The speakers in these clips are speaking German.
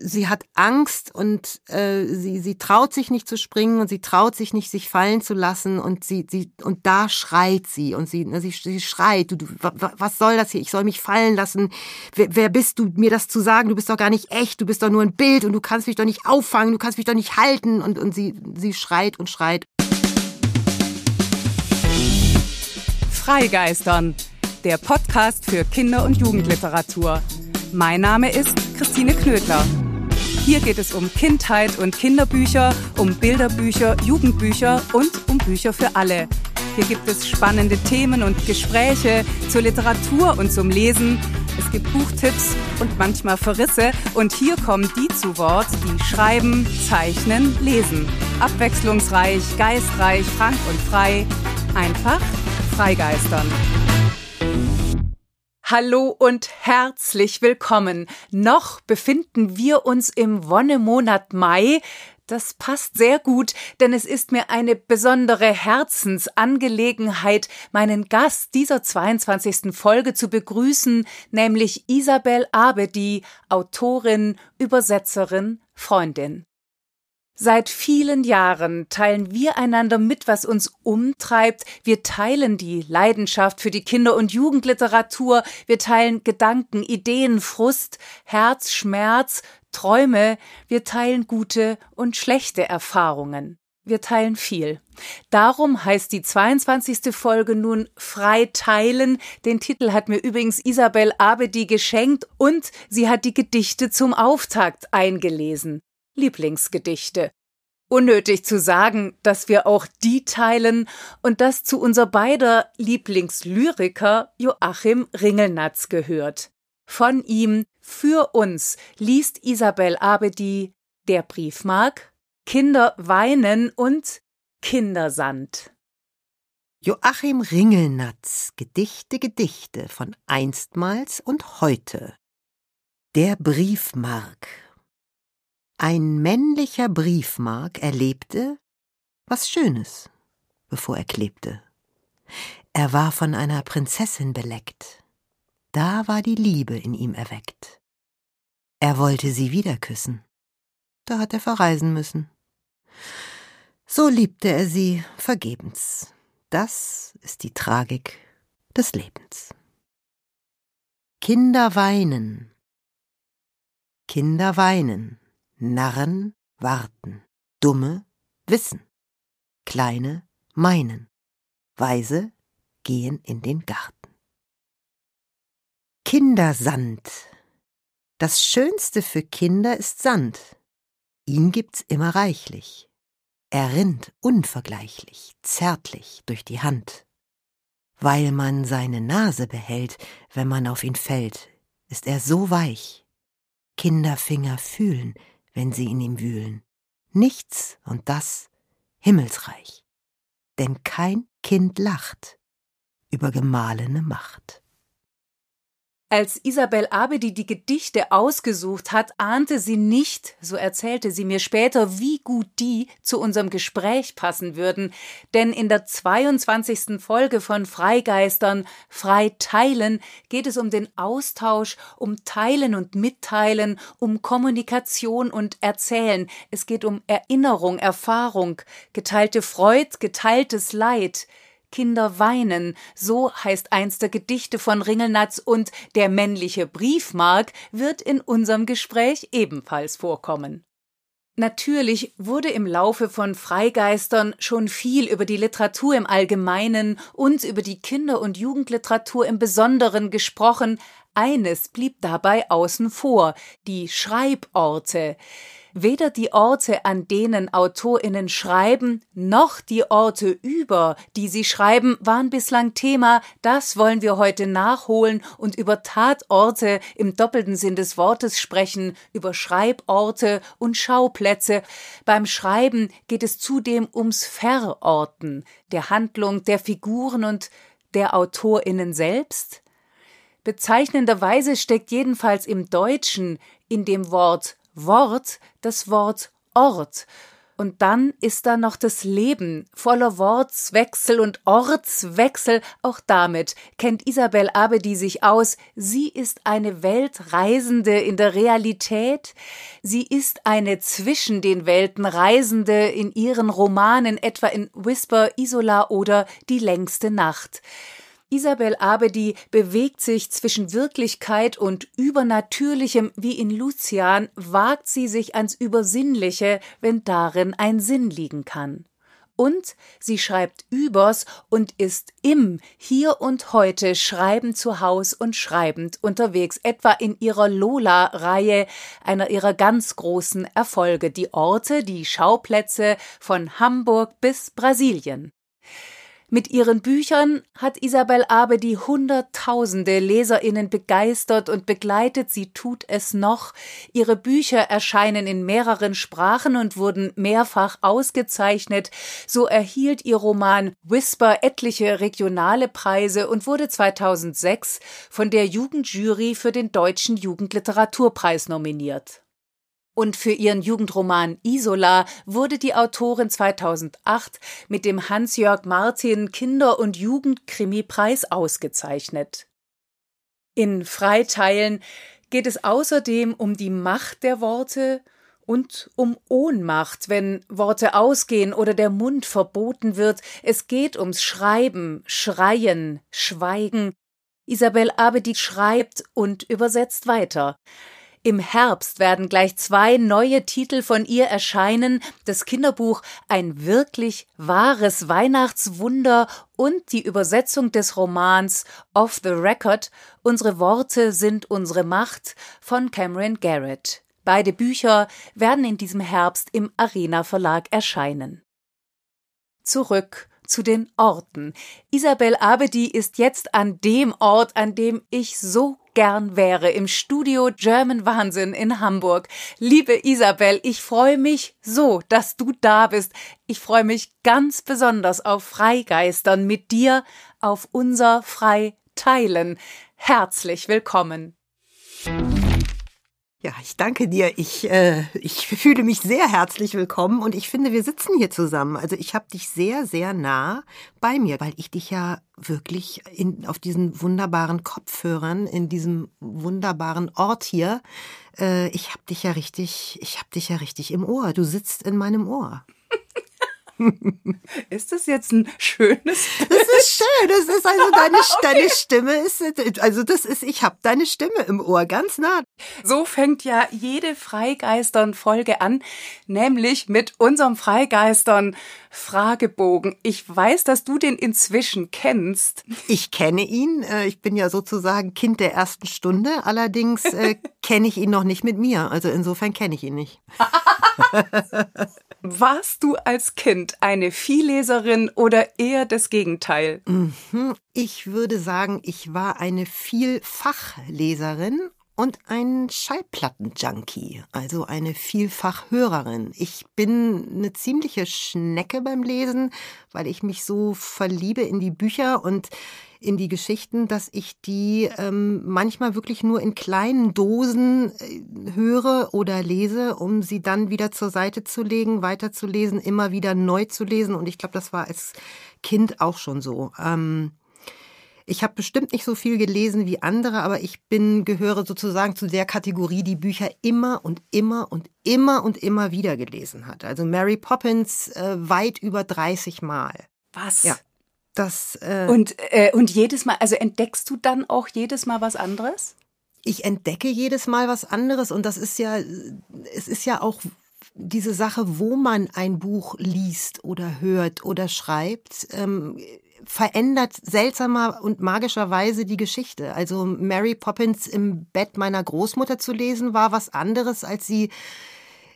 sie hat Angst und äh, sie, sie traut sich nicht zu springen und sie traut sich nicht, sich fallen zu lassen und sie, sie, und da schreit sie und sie, sie, sie schreit, du, du, was soll das hier? Ich soll mich fallen lassen. Wer, wer bist du, mir das zu sagen? Du bist doch gar nicht echt, du bist doch nur ein Bild und du kannst mich doch nicht auffangen, du kannst mich doch nicht halten und, und sie, sie schreit und schreit. Freigeistern, der Podcast für Kinder- und Jugendliteratur. Mein Name ist Christine Knödler. Hier geht es um Kindheit und Kinderbücher, um Bilderbücher, Jugendbücher und um Bücher für alle. Hier gibt es spannende Themen und Gespräche zur Literatur und zum Lesen. Es gibt Buchtipps und manchmal Verrisse. Und hier kommen die zu Wort, die schreiben, zeichnen, lesen. Abwechslungsreich, geistreich, frank und frei. Einfach freigeistern. Hallo und herzlich willkommen. Noch befinden wir uns im Wonnemonat Mai. Das passt sehr gut, denn es ist mir eine besondere Herzensangelegenheit, meinen Gast dieser 22. Folge zu begrüßen, nämlich Isabel Abedi, Autorin, Übersetzerin, Freundin. Seit vielen Jahren teilen wir einander mit, was uns umtreibt. Wir teilen die Leidenschaft für die Kinder- und Jugendliteratur. Wir teilen Gedanken, Ideen, Frust, Herz, Schmerz, Träume. Wir teilen gute und schlechte Erfahrungen. Wir teilen viel. Darum heißt die 22. Folge nun Frei teilen. Den Titel hat mir übrigens Isabel Abedi geschenkt und sie hat die Gedichte zum Auftakt eingelesen. Lieblingsgedichte. Unnötig zu sagen, dass wir auch die teilen und das zu unser beider Lieblingslyriker Joachim Ringelnatz gehört. Von ihm für uns liest Isabel Abedi Der Briefmark, Kinder weinen und Kindersand. Joachim Ringelnatz Gedichte, Gedichte von einstmals und heute. Der Briefmark ein männlicher Briefmark erlebte was Schönes, bevor er klebte. Er war von einer Prinzessin beleckt. Da war die Liebe in ihm erweckt. Er wollte sie wieder küssen. Da hat er verreisen müssen. So liebte er sie vergebens. Das ist die Tragik des Lebens. Kinder weinen. Kinder weinen. Narren warten, Dumme wissen, Kleine meinen, Weise gehen in den Garten. Kindersand. Das Schönste für Kinder ist Sand. Ihn gibt's immer reichlich. Er rinnt unvergleichlich, zärtlich durch die Hand. Weil man seine Nase behält, wenn man auf ihn fällt, ist er so weich. Kinderfinger fühlen, wenn sie in ihm wühlen. Nichts und das himmelsreich. Denn kein Kind lacht über gemahlene Macht. Als Isabel Abedi die Gedichte ausgesucht hat, ahnte sie nicht, so erzählte sie mir später, wie gut die zu unserem Gespräch passen würden. Denn in der 22. Folge von Freigeistern, Frei teilen, geht es um den Austausch, um Teilen und Mitteilen, um Kommunikation und Erzählen. Es geht um Erinnerung, Erfahrung, geteilte Freud, geteiltes Leid. Kinder weinen, so heißt eins der Gedichte von Ringelnatz und der männliche Briefmark wird in unserem Gespräch ebenfalls vorkommen. Natürlich wurde im Laufe von Freigeistern schon viel über die Literatur im Allgemeinen und über die Kinder- und Jugendliteratur im Besonderen gesprochen. Eines blieb dabei außen vor, die Schreiborte. Weder die Orte, an denen Autorinnen schreiben, noch die Orte über, die sie schreiben, waren bislang Thema. Das wollen wir heute nachholen und über Tatorte im doppelten Sinn des Wortes sprechen, über Schreiborte und Schauplätze. Beim Schreiben geht es zudem ums Verorten, der Handlung, der Figuren und der Autorinnen selbst. Bezeichnenderweise steckt jedenfalls im Deutschen in dem Wort Wort das Wort Ort. Und dann ist da noch das Leben, voller Wortswechsel und Ortswechsel. Auch damit kennt Isabel Abedi sich aus. Sie ist eine Weltreisende in der Realität. Sie ist eine zwischen den Welten Reisende in ihren Romanen, etwa in Whisper, Isola oder Die längste Nacht. Isabel Abedi bewegt sich zwischen Wirklichkeit und Übernatürlichem wie in Lucian, wagt sie sich ans Übersinnliche, wenn darin ein Sinn liegen kann. Und sie schreibt übers und ist im Hier und Heute schreibend zu Haus und schreibend unterwegs, etwa in ihrer Lola-Reihe, einer ihrer ganz großen Erfolge, die Orte, die Schauplätze von Hamburg bis Brasilien. Mit ihren Büchern hat Isabel Abe die Hunderttausende Leserinnen begeistert und begleitet, sie tut es noch. Ihre Bücher erscheinen in mehreren Sprachen und wurden mehrfach ausgezeichnet. So erhielt ihr Roman Whisper etliche regionale Preise und wurde 2006 von der Jugendjury für den Deutschen Jugendliteraturpreis nominiert. Und für ihren Jugendroman Isola wurde die Autorin 2008 mit dem Hans-Jörg Martin Kinder- und Jugendkrimipreis ausgezeichnet. In Freiteilen geht es außerdem um die Macht der Worte und um Ohnmacht, wenn Worte ausgehen oder der Mund verboten wird. Es geht ums Schreiben, Schreien, Schweigen. Isabel Abedi schreibt und übersetzt weiter. Im Herbst werden gleich zwei neue Titel von ihr erscheinen, das Kinderbuch Ein wirklich wahres Weihnachtswunder und die Übersetzung des Romans Off the Record Unsere Worte sind unsere Macht von Cameron Garrett. Beide Bücher werden in diesem Herbst im Arena Verlag erscheinen. Zurück zu den Orten. Isabel Abedi ist jetzt an dem Ort, an dem ich so gern wäre, im Studio German Wahnsinn in Hamburg. Liebe Isabel, ich freue mich so, dass du da bist. Ich freue mich ganz besonders auf Freigeistern mit dir, auf unser Freiteilen. Herzlich willkommen. Ja, ich danke dir. Ich, äh, ich fühle mich sehr herzlich willkommen und ich finde, wir sitzen hier zusammen. Also ich habe dich sehr, sehr nah bei mir, weil ich dich ja wirklich in, auf diesen wunderbaren Kopfhörern, in diesem wunderbaren Ort hier, äh, ich habe dich ja richtig, ich habe dich ja richtig im Ohr. Du sitzt in meinem Ohr. Ist das jetzt ein schönes? Bild? Das ist schön. Das ist also deine, okay. deine Stimme ist, also das ist, ich habe deine Stimme im Ohr, ganz nah. So fängt ja jede Freigeistern-Folge an, nämlich mit unserem Freigeistern Fragebogen. Ich weiß, dass du den inzwischen kennst. Ich kenne ihn. Äh, ich bin ja sozusagen Kind der ersten Stunde. Allerdings äh, kenne ich ihn noch nicht mit mir. Also insofern kenne ich ihn nicht. Warst du als Kind eine Vielleserin oder eher das Gegenteil? Mhm. Ich würde sagen, ich war eine Vielfachleserin und ein Schallplattenjunkie, also eine Vielfachhörerin. Ich bin eine ziemliche Schnecke beim Lesen, weil ich mich so verliebe in die Bücher und in die Geschichten, dass ich die ähm, manchmal wirklich nur in kleinen Dosen äh, höre oder lese, um sie dann wieder zur Seite zu legen, weiterzulesen, immer wieder neu zu lesen. Und ich glaube, das war als Kind auch schon so. Ähm, ich habe bestimmt nicht so viel gelesen wie andere, aber ich bin gehöre sozusagen zu der Kategorie, die Bücher immer und immer und immer und immer wieder gelesen hat. Also Mary Poppins äh, weit über 30 Mal. Was? Ja. Das, äh, und, äh, und jedes Mal, also entdeckst du dann auch jedes Mal was anderes? Ich entdecke jedes Mal was anderes und das ist ja, es ist ja auch diese Sache, wo man ein Buch liest oder hört oder schreibt, ähm, verändert seltsamer und magischerweise die Geschichte. Also Mary Poppins im Bett meiner Großmutter zu lesen, war was anderes, als sie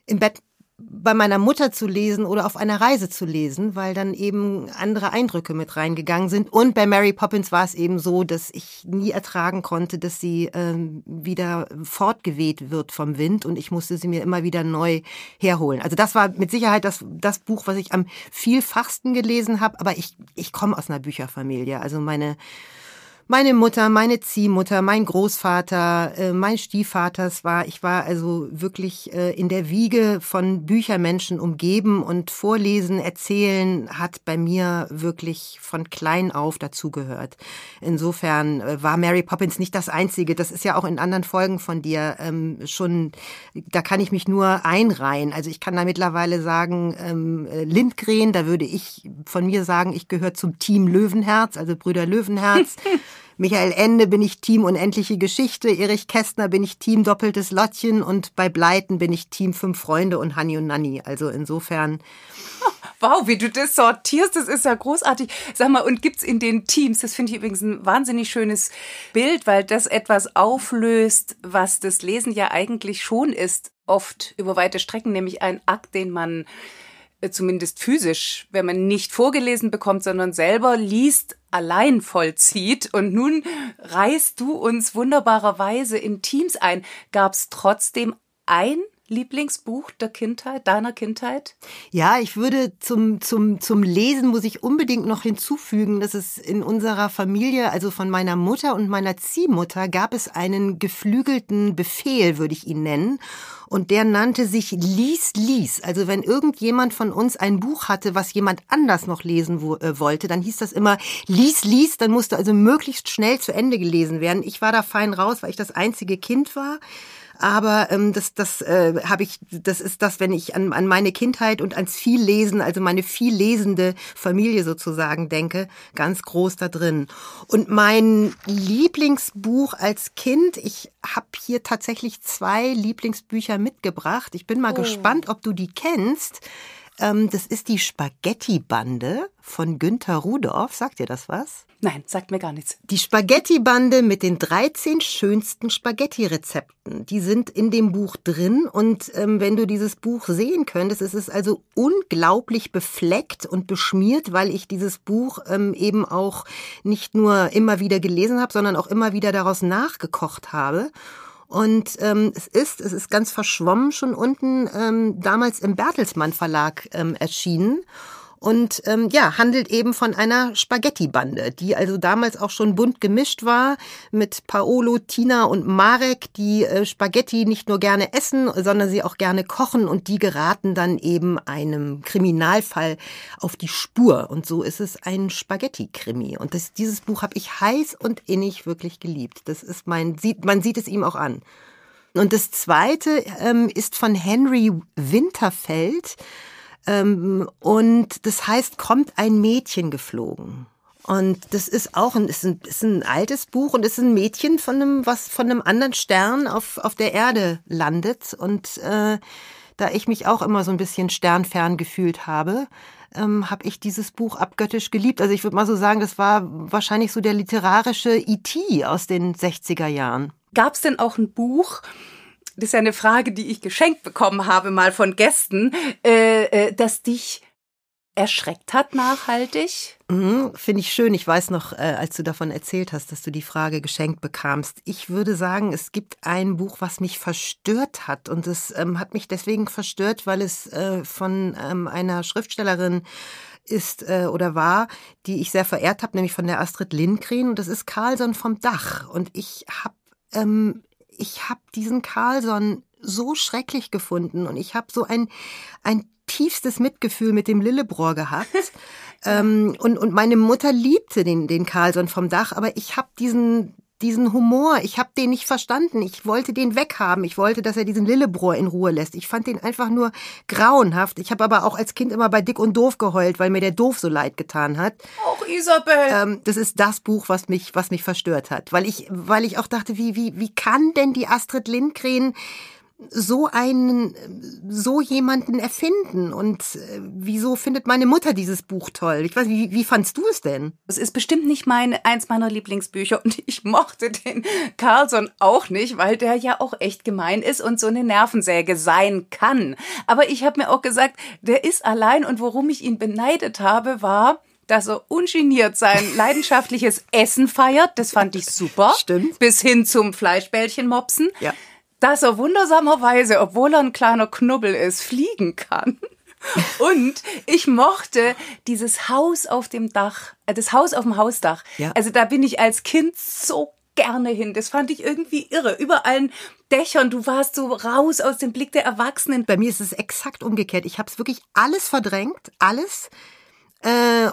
im Bett bei meiner Mutter zu lesen oder auf einer Reise zu lesen, weil dann eben andere Eindrücke mit reingegangen sind. Und bei Mary Poppins war es eben so, dass ich nie ertragen konnte, dass sie ähm, wieder fortgeweht wird vom Wind und ich musste sie mir immer wieder neu herholen. Also das war mit Sicherheit das, das Buch, was ich am vielfachsten gelesen habe, aber ich, ich komme aus einer Bücherfamilie. Also meine meine Mutter, meine Ziehmutter, mein Großvater, äh, mein Stiefvater, es war, ich war also wirklich äh, in der Wiege von Büchermenschen umgeben und Vorlesen, Erzählen hat bei mir wirklich von klein auf dazugehört. Insofern äh, war Mary Poppins nicht das Einzige. Das ist ja auch in anderen Folgen von dir ähm, schon, da kann ich mich nur einreihen. Also ich kann da mittlerweile sagen, ähm, Lindgren, da würde ich von mir sagen, ich gehöre zum Team Löwenherz, also Brüder Löwenherz. Michael Ende bin ich Team Unendliche Geschichte, Erich Kästner bin ich Team Doppeltes Lottchen und bei Bleiten bin ich Team Fünf Freunde und Hanni und Nanni. Also insofern. Wow, wie du das sortierst, das ist ja großartig. Sag mal, und gibt's in den Teams, das finde ich übrigens ein wahnsinnig schönes Bild, weil das etwas auflöst, was das Lesen ja eigentlich schon ist, oft über weite Strecken, nämlich ein Akt, den man äh, zumindest physisch, wenn man nicht vorgelesen bekommt, sondern selber liest, allein vollzieht. Und nun reißt du uns wunderbarerweise in Teams ein. Gab es trotzdem ein Lieblingsbuch der Kindheit, deiner Kindheit? Ja, ich würde zum, zum, zum Lesen muss ich unbedingt noch hinzufügen, dass es in unserer Familie, also von meiner Mutter und meiner Ziehmutter, gab es einen geflügelten Befehl, würde ich ihn nennen. Und der nannte sich Lies, Lies. Also wenn irgendjemand von uns ein Buch hatte, was jemand anders noch lesen äh, wollte, dann hieß das immer Lies, Lies. Dann musste also möglichst schnell zu Ende gelesen werden. Ich war da fein raus, weil ich das einzige Kind war aber ähm, das, das äh, habe ich, das ist das, wenn ich an, an meine Kindheit und ans Viellesen, also meine viel lesende Familie sozusagen denke, ganz groß da drin. Und mein Lieblingsbuch als Kind, ich habe hier tatsächlich zwei Lieblingsbücher mitgebracht. Ich bin mal oh. gespannt, ob du die kennst. Ähm, das ist die Spaghetti-Bande von Günter Rudorf. Sagt dir das was? Nein, sagt mir gar nichts. Die Spaghetti-Bande mit den 13 schönsten Spaghetti-Rezepten, die sind in dem Buch drin. Und ähm, wenn du dieses Buch sehen könntest, es ist also unglaublich befleckt und beschmiert, weil ich dieses Buch ähm, eben auch nicht nur immer wieder gelesen habe, sondern auch immer wieder daraus nachgekocht habe. Und ähm, es ist, es ist ganz verschwommen schon unten, ähm, damals im Bertelsmann Verlag ähm, erschienen und ähm, ja, handelt eben von einer Spaghetti-Bande, die also damals auch schon bunt gemischt war mit Paolo, Tina und Marek, die äh, Spaghetti nicht nur gerne essen, sondern sie auch gerne kochen und die geraten dann eben einem Kriminalfall auf die Spur und so ist es ein Spaghetti-Krimi und das, dieses Buch habe ich heiß und innig wirklich geliebt. Das ist mein, sieht, man sieht es ihm auch an. Und das zweite ähm, ist von Henry Winterfeld. Ähm, und das heißt, kommt ein Mädchen geflogen. Und das ist auch ein, ist ein, ist ein altes Buch und ist ein Mädchen von einem, was von einem anderen Stern auf, auf der Erde landet. Und äh, da ich mich auch immer so ein bisschen sternfern gefühlt habe, ähm, habe ich dieses Buch abgöttisch geliebt. Also ich würde mal so sagen, das war wahrscheinlich so der literarische E.T. aus den 60er Jahren. Gab es denn auch ein Buch, das ist ja eine Frage, die ich geschenkt bekommen habe, mal von Gästen, äh, äh, dass dich erschreckt hat nachhaltig? Mhm, Finde ich schön. Ich weiß noch, äh, als du davon erzählt hast, dass du die Frage geschenkt bekamst. Ich würde sagen, es gibt ein Buch, was mich verstört hat. Und es ähm, hat mich deswegen verstört, weil es äh, von ähm, einer Schriftstellerin ist äh, oder war, die ich sehr verehrt habe, nämlich von der Astrid Lindgren. Und das ist Carlson vom Dach. Und ich habe ähm, ich habe diesen Carlson so schrecklich gefunden und ich habe so ein, ein tiefstes Mitgefühl mit dem Lillebrohr gehabt. ähm, und, und meine Mutter liebte den, den Carlson vom Dach, aber ich habe diesen, diesen Humor, ich habe den nicht verstanden. Ich wollte den weghaben. Ich wollte, dass er diesen Lillebrohr in Ruhe lässt. Ich fand den einfach nur grauenhaft. Ich habe aber auch als Kind immer bei Dick und Doof geheult, weil mir der Doof so leid getan hat. Auch Isabel. Ähm, das ist das Buch, was mich, was mich verstört hat, weil ich, weil ich auch dachte, wie, wie, wie kann denn die Astrid Lindgren so einen, so jemanden erfinden? Und äh, wieso findet meine Mutter dieses Buch toll? Ich weiß, wie, wie fandst du es denn? Es ist bestimmt nicht mein, eins meiner Lieblingsbücher und ich mochte den Carlson auch nicht, weil der ja auch echt gemein ist und so eine Nervensäge sein kann. Aber ich habe mir auch gesagt, der ist allein und worum ich ihn beneidet habe, war, dass er ungeniert sein leidenschaftliches Essen feiert. Das fand ich super. Stimmt. Bis hin zum Fleischbällchen mopsen. Ja dass er wundersamerweise, obwohl er ein kleiner Knubbel ist, fliegen kann. Und ich mochte dieses Haus auf dem Dach, äh, das Haus auf dem Hausdach. Ja. Also da bin ich als Kind so gerne hin. Das fand ich irgendwie irre. Über allen Dächern, du warst so raus aus dem Blick der Erwachsenen. Bei mir ist es exakt umgekehrt. Ich habe es wirklich alles verdrängt, alles. Äh,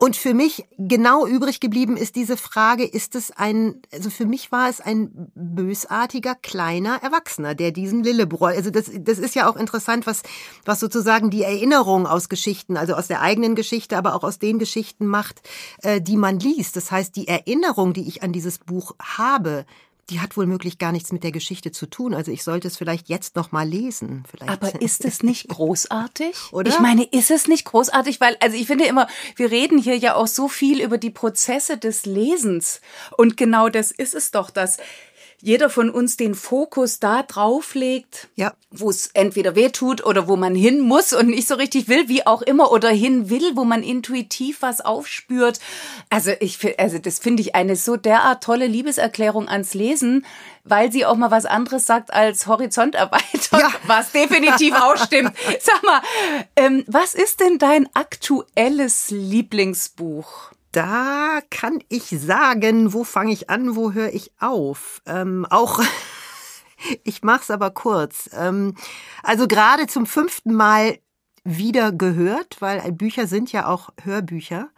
und für mich genau übrig geblieben ist diese Frage, ist es ein, also für mich war es ein bösartiger kleiner Erwachsener, der diesen Lillebräu, also das, das ist ja auch interessant, was, was sozusagen die Erinnerung aus Geschichten, also aus der eigenen Geschichte, aber auch aus den Geschichten macht, äh, die man liest. Das heißt, die Erinnerung, die ich an dieses Buch habe, die hat wohl möglich gar nichts mit der Geschichte zu tun. Also ich sollte es vielleicht jetzt noch mal lesen. Vielleicht. Aber ist es nicht großartig? Oder? Ich meine, ist es nicht großartig? Weil, also ich finde immer, wir reden hier ja auch so viel über die Prozesse des Lesens. Und genau das ist es doch, dass jeder von uns den Fokus da drauf legt, ja. wo es entweder weh tut oder wo man hin muss und nicht so richtig will, wie auch immer, oder hin will, wo man intuitiv was aufspürt. Also ich, also das finde ich eine so derart tolle Liebeserklärung ans Lesen, weil sie auch mal was anderes sagt als Horizontarbeiter, ja. was definitiv auch stimmt. Sag mal, ähm, was ist denn dein aktuelles Lieblingsbuch? Da kann ich sagen, wo fange ich an, wo höre ich auf. Ähm, auch ich mach's aber kurz. Ähm, also gerade zum fünften Mal wieder gehört, weil Bücher sind ja auch Hörbücher.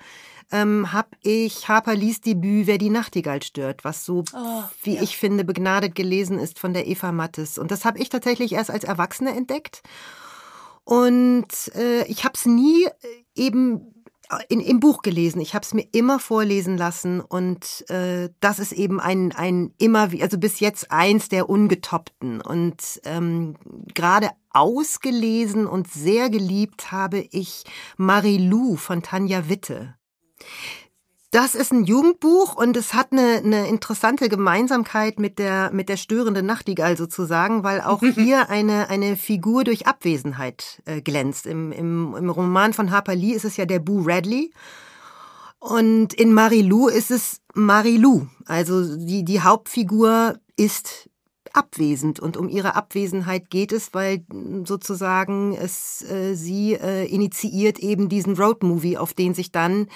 Ähm, habe ich Harper Lees Debüt Wer die Nachtigall stört, was so, oh, wie ja. ich finde, begnadet gelesen ist von der Eva Mattes. Und das habe ich tatsächlich erst als Erwachsene entdeckt. Und äh, ich habe es nie äh, eben in, im Buch gelesen. Ich habe es mir immer vorlesen lassen und äh, das ist eben ein, ein immer wie, also bis jetzt eins der ungetoppten. Und ähm, gerade ausgelesen und sehr geliebt habe ich Marie-Lou von Tanja Witte. Das ist ein Jugendbuch und es hat eine, eine interessante Gemeinsamkeit mit der, mit der störenden Nachtigall sozusagen, weil auch hier eine, eine Figur durch Abwesenheit äh, glänzt. Im, im, Im Roman von Harper Lee ist es ja der Boo Radley. Und in Marilou ist es Marilou. Also die, die Hauptfigur ist abwesend und um ihre Abwesenheit geht es, weil sozusagen es äh, sie äh, initiiert eben diesen Roadmovie, auf den sich dann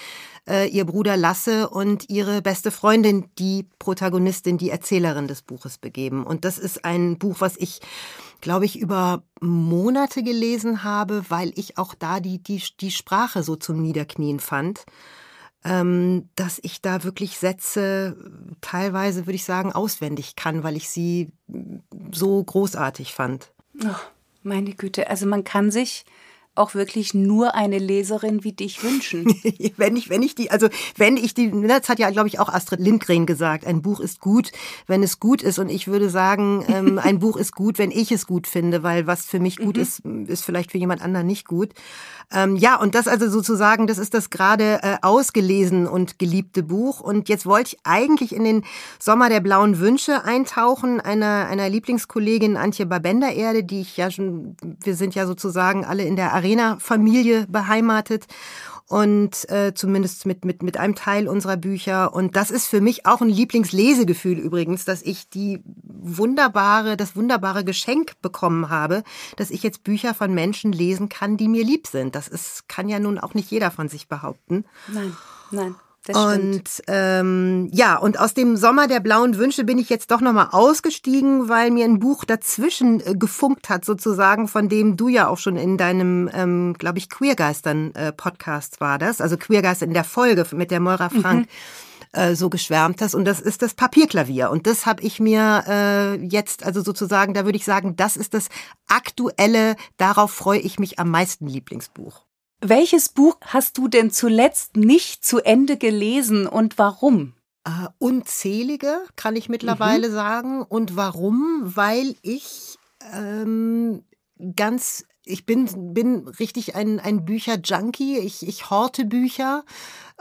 äh, ihr Bruder Lasse und ihre beste Freundin, die Protagonistin, die Erzählerin des Buches begeben. Und das ist ein Buch, was ich glaube ich, über Monate gelesen habe, weil ich auch da die, die, die Sprache so zum Niederknien fand ähm, dass ich da wirklich Sätze teilweise, würde ich sagen, auswendig kann, weil ich sie so großartig fand. Oh, meine Güte, also man kann sich auch wirklich nur eine Leserin wie dich wünschen. wenn ich, wenn ich die, also wenn ich die, das hat ja, glaube ich, auch Astrid Lindgren gesagt, ein Buch ist gut, wenn es gut ist. Und ich würde sagen, ähm, ein Buch ist gut, wenn ich es gut finde, weil was für mich gut mhm. ist, ist vielleicht für jemand anderen nicht gut. Ähm, ja, und das also sozusagen, das ist das gerade äh, ausgelesen und geliebte Buch. Und jetzt wollte ich eigentlich in den Sommer der blauen Wünsche eintauchen, einer, einer Lieblingskollegin Antje Babender-Erde, die ich ja schon, wir sind ja sozusagen alle in der Arena-Familie beheimatet und äh, zumindest mit, mit, mit einem Teil unserer Bücher. Und das ist für mich auch ein Lieblingslesegefühl übrigens, dass ich die wunderbare, das wunderbare Geschenk bekommen habe, dass ich jetzt Bücher von Menschen lesen kann, die mir lieb sind. Das ist, kann ja nun auch nicht jeder von sich behaupten. Nein, nein. Das und ähm, ja, und aus dem Sommer der blauen Wünsche bin ich jetzt doch nochmal ausgestiegen, weil mir ein Buch dazwischen äh, gefunkt hat, sozusagen, von dem du ja auch schon in deinem, ähm, glaube ich, Queergeistern äh, Podcast war das, also Queergeister in der Folge mit der Moira Frank. Mhm so geschwärmt hast. Und das ist das Papierklavier. Und das habe ich mir äh, jetzt, also sozusagen, da würde ich sagen, das ist das aktuelle, darauf freue ich mich am meisten Lieblingsbuch. Welches Buch hast du denn zuletzt nicht zu Ende gelesen und warum? Uh, unzählige, kann ich mittlerweile mhm. sagen. Und warum? Weil ich ähm, ganz, ich bin, bin richtig ein, ein Bücher-Junkie. Ich, ich horte Bücher.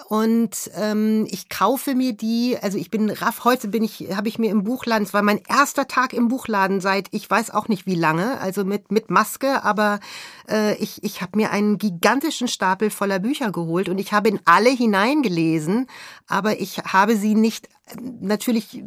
Und ähm, ich kaufe mir die. Also ich bin raff. Heute bin ich, habe ich mir im Buchladen. Es war mein erster Tag im Buchladen seit ich weiß auch nicht wie lange. Also mit mit Maske, aber äh, ich ich habe mir einen gigantischen Stapel voller Bücher geholt und ich habe in alle hineingelesen, aber ich habe sie nicht natürlich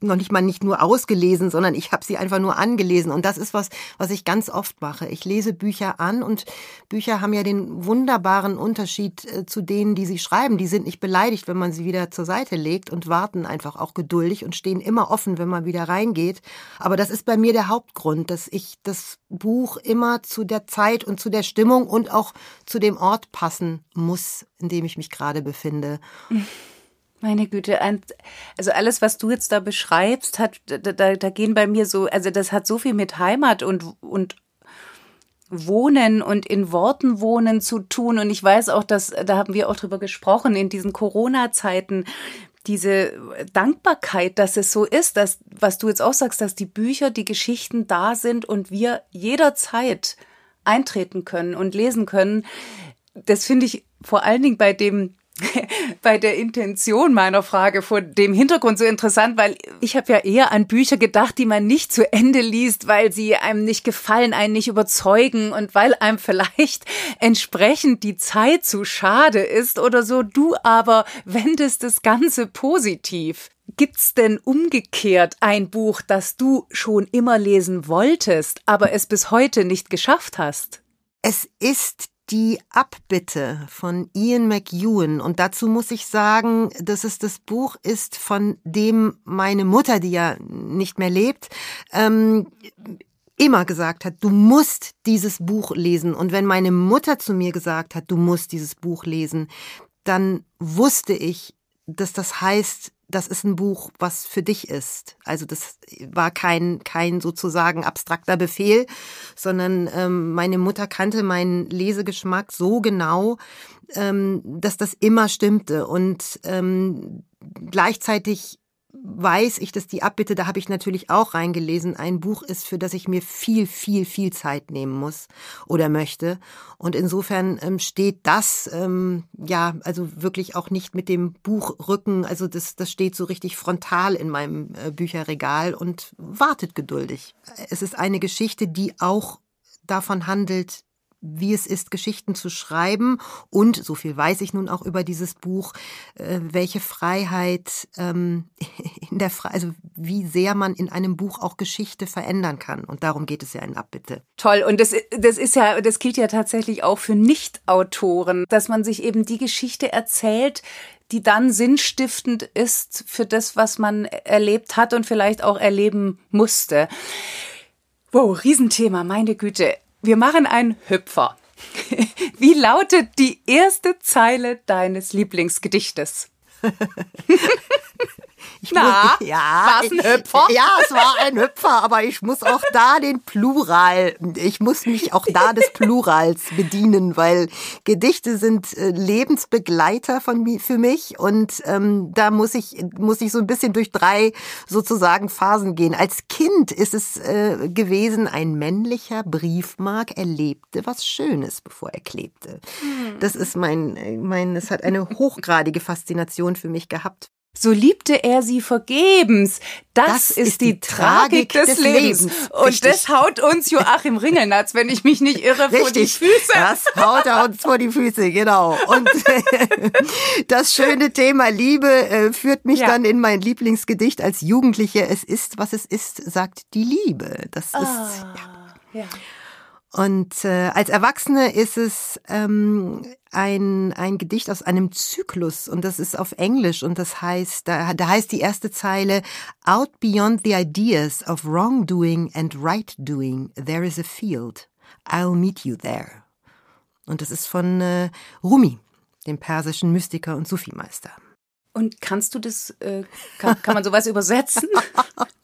noch nicht mal nicht nur ausgelesen, sondern ich habe sie einfach nur angelesen. Und das ist was, was ich ganz oft mache. Ich lese Bücher an und Bücher haben ja den wunderbaren Unterschied äh, zu denen, die sie schreiben. Die sind nicht beleidigt, wenn man sie wieder zur Seite legt und warten einfach auch geduldig und stehen immer offen, wenn man wieder reingeht. Aber das ist bei mir der Hauptgrund, dass ich das Buch immer zu der Zeit und zu der Stimmung und auch zu dem Ort passen muss, in dem ich mich gerade befinde. Meine Güte, also alles, was du jetzt da beschreibst, hat, da, da, da gehen bei mir so, also das hat so viel mit Heimat und, und Wohnen und in Worten wohnen zu tun. Und ich weiß auch, dass, da haben wir auch drüber gesprochen, in diesen Corona-Zeiten, diese Dankbarkeit, dass es so ist, dass, was du jetzt auch sagst, dass die Bücher, die Geschichten da sind und wir jederzeit eintreten können und lesen können. Das finde ich vor allen Dingen bei dem bei der Intention meiner Frage vor dem Hintergrund so interessant, weil ich habe ja eher an Bücher gedacht, die man nicht zu Ende liest, weil sie einem nicht gefallen, einen nicht überzeugen und weil einem vielleicht entsprechend die Zeit zu schade ist oder so. Du aber wendest das Ganze positiv. Gibt's denn umgekehrt ein Buch, das du schon immer lesen wolltest, aber es bis heute nicht geschafft hast? Es ist die Abbitte von Ian McEwan. Und dazu muss ich sagen, dass es das Buch ist, von dem meine Mutter, die ja nicht mehr lebt, ähm, immer gesagt hat, du musst dieses Buch lesen. Und wenn meine Mutter zu mir gesagt hat, du musst dieses Buch lesen, dann wusste ich, dass das heißt, das ist ein Buch, was für dich ist. Also das war kein, kein sozusagen abstrakter Befehl, sondern ähm, meine Mutter kannte meinen Lesegeschmack so genau, ähm, dass das immer stimmte. Und ähm, gleichzeitig weiß ich, dass die Abbitte, da habe ich natürlich auch reingelesen, ein Buch ist, für das ich mir viel, viel, viel Zeit nehmen muss oder möchte. Und insofern ähm, steht das ähm, ja also wirklich auch nicht mit dem Buchrücken, also das, das steht so richtig frontal in meinem äh, Bücherregal und wartet geduldig. Es ist eine Geschichte, die auch davon handelt, wie es ist, Geschichten zu schreiben und, so viel weiß ich nun auch über dieses Buch, äh, welche Freiheit ähm, in der Fre also wie sehr man in einem Buch auch Geschichte verändern kann. Und darum geht es ja in Abbitte. Toll. Und das, das ist ja, das gilt ja tatsächlich auch für Nicht-Autoren, dass man sich eben die Geschichte erzählt, die dann sinnstiftend ist für das, was man erlebt hat und vielleicht auch erleben musste. Wow, Riesenthema, meine Güte. Wir machen einen Hüpfer. Wie lautet die erste Zeile deines Lieblingsgedichtes? Ich Na, muss, ja, war es ein Hüpfer? Ja, es war ein Hüpfer, aber ich muss auch da den Plural, ich muss mich auch da des Plurals bedienen, weil Gedichte sind äh, Lebensbegleiter von für mich und ähm, da muss ich muss ich so ein bisschen durch drei sozusagen Phasen gehen. Als Kind ist es äh, gewesen, ein männlicher Briefmark erlebte was Schönes, bevor er klebte. Hm. Das ist mein mein, es hat eine hochgradige Faszination für mich gehabt, so liebte er sie vergebens. Das, das ist, ist, die, die Tragik, des, des Lebens. Lebens. Und Richtig. das haut uns Joachim Ringelnatz, wenn ich mich nicht irre, Richtig. vor die Füße. Das haut er uns vor die Füße, genau. Und das schöne Thema Liebe äh, führt mich ja. dann in mein Lieblingsgedicht als Jugendliche. Es ist, was es ist, sagt die Liebe. Das ah, ist, ja. ja. Und äh, als Erwachsene ist es ähm, ein, ein Gedicht aus einem Zyklus und das ist auf Englisch und das heißt, da, da heißt die erste Zeile Out beyond the ideas of wrongdoing and right doing, there is a field. I'll meet you there. Und das ist von äh, Rumi, dem persischen Mystiker und Sufi-Meister. Und kannst du das, äh, kann, kann man sowas übersetzen?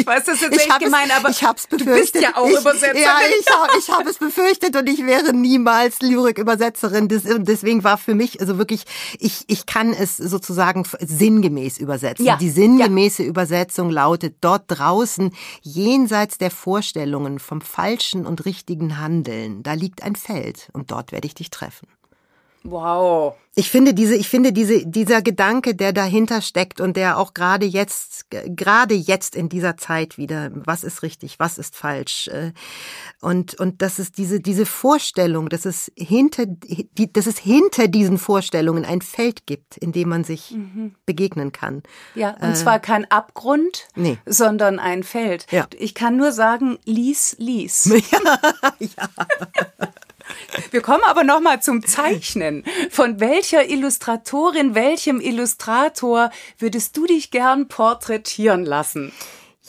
Ich weiß, das ist jetzt echt gemein, aber ich hab's befürchtet. du bist ja auch ich, Übersetzerin. Ja, ich habe ich hab es befürchtet und ich wäre niemals Lyrik-Übersetzerin. Deswegen war für mich also wirklich, ich, ich kann es sozusagen sinngemäß übersetzen. Ja. Die sinngemäße ja. Übersetzung lautet, dort draußen, jenseits der Vorstellungen vom falschen und richtigen Handeln, da liegt ein Feld und dort werde ich dich treffen. Wow. Ich finde diese, ich finde diese, dieser Gedanke, der dahinter steckt und der auch gerade jetzt, gerade jetzt in dieser Zeit wieder, was ist richtig, was ist falsch, äh, und und dass es diese diese Vorstellung, dass es hinter, die, dass es hinter diesen Vorstellungen ein Feld gibt, in dem man sich mhm. begegnen kann. Ja, und äh, zwar kein Abgrund, nee. sondern ein Feld. Ja. Ich kann nur sagen, lies, lies. Ja, ja. Wir kommen aber noch mal zum Zeichnen. Von welcher Illustratorin, welchem Illustrator würdest du dich gern porträtieren lassen?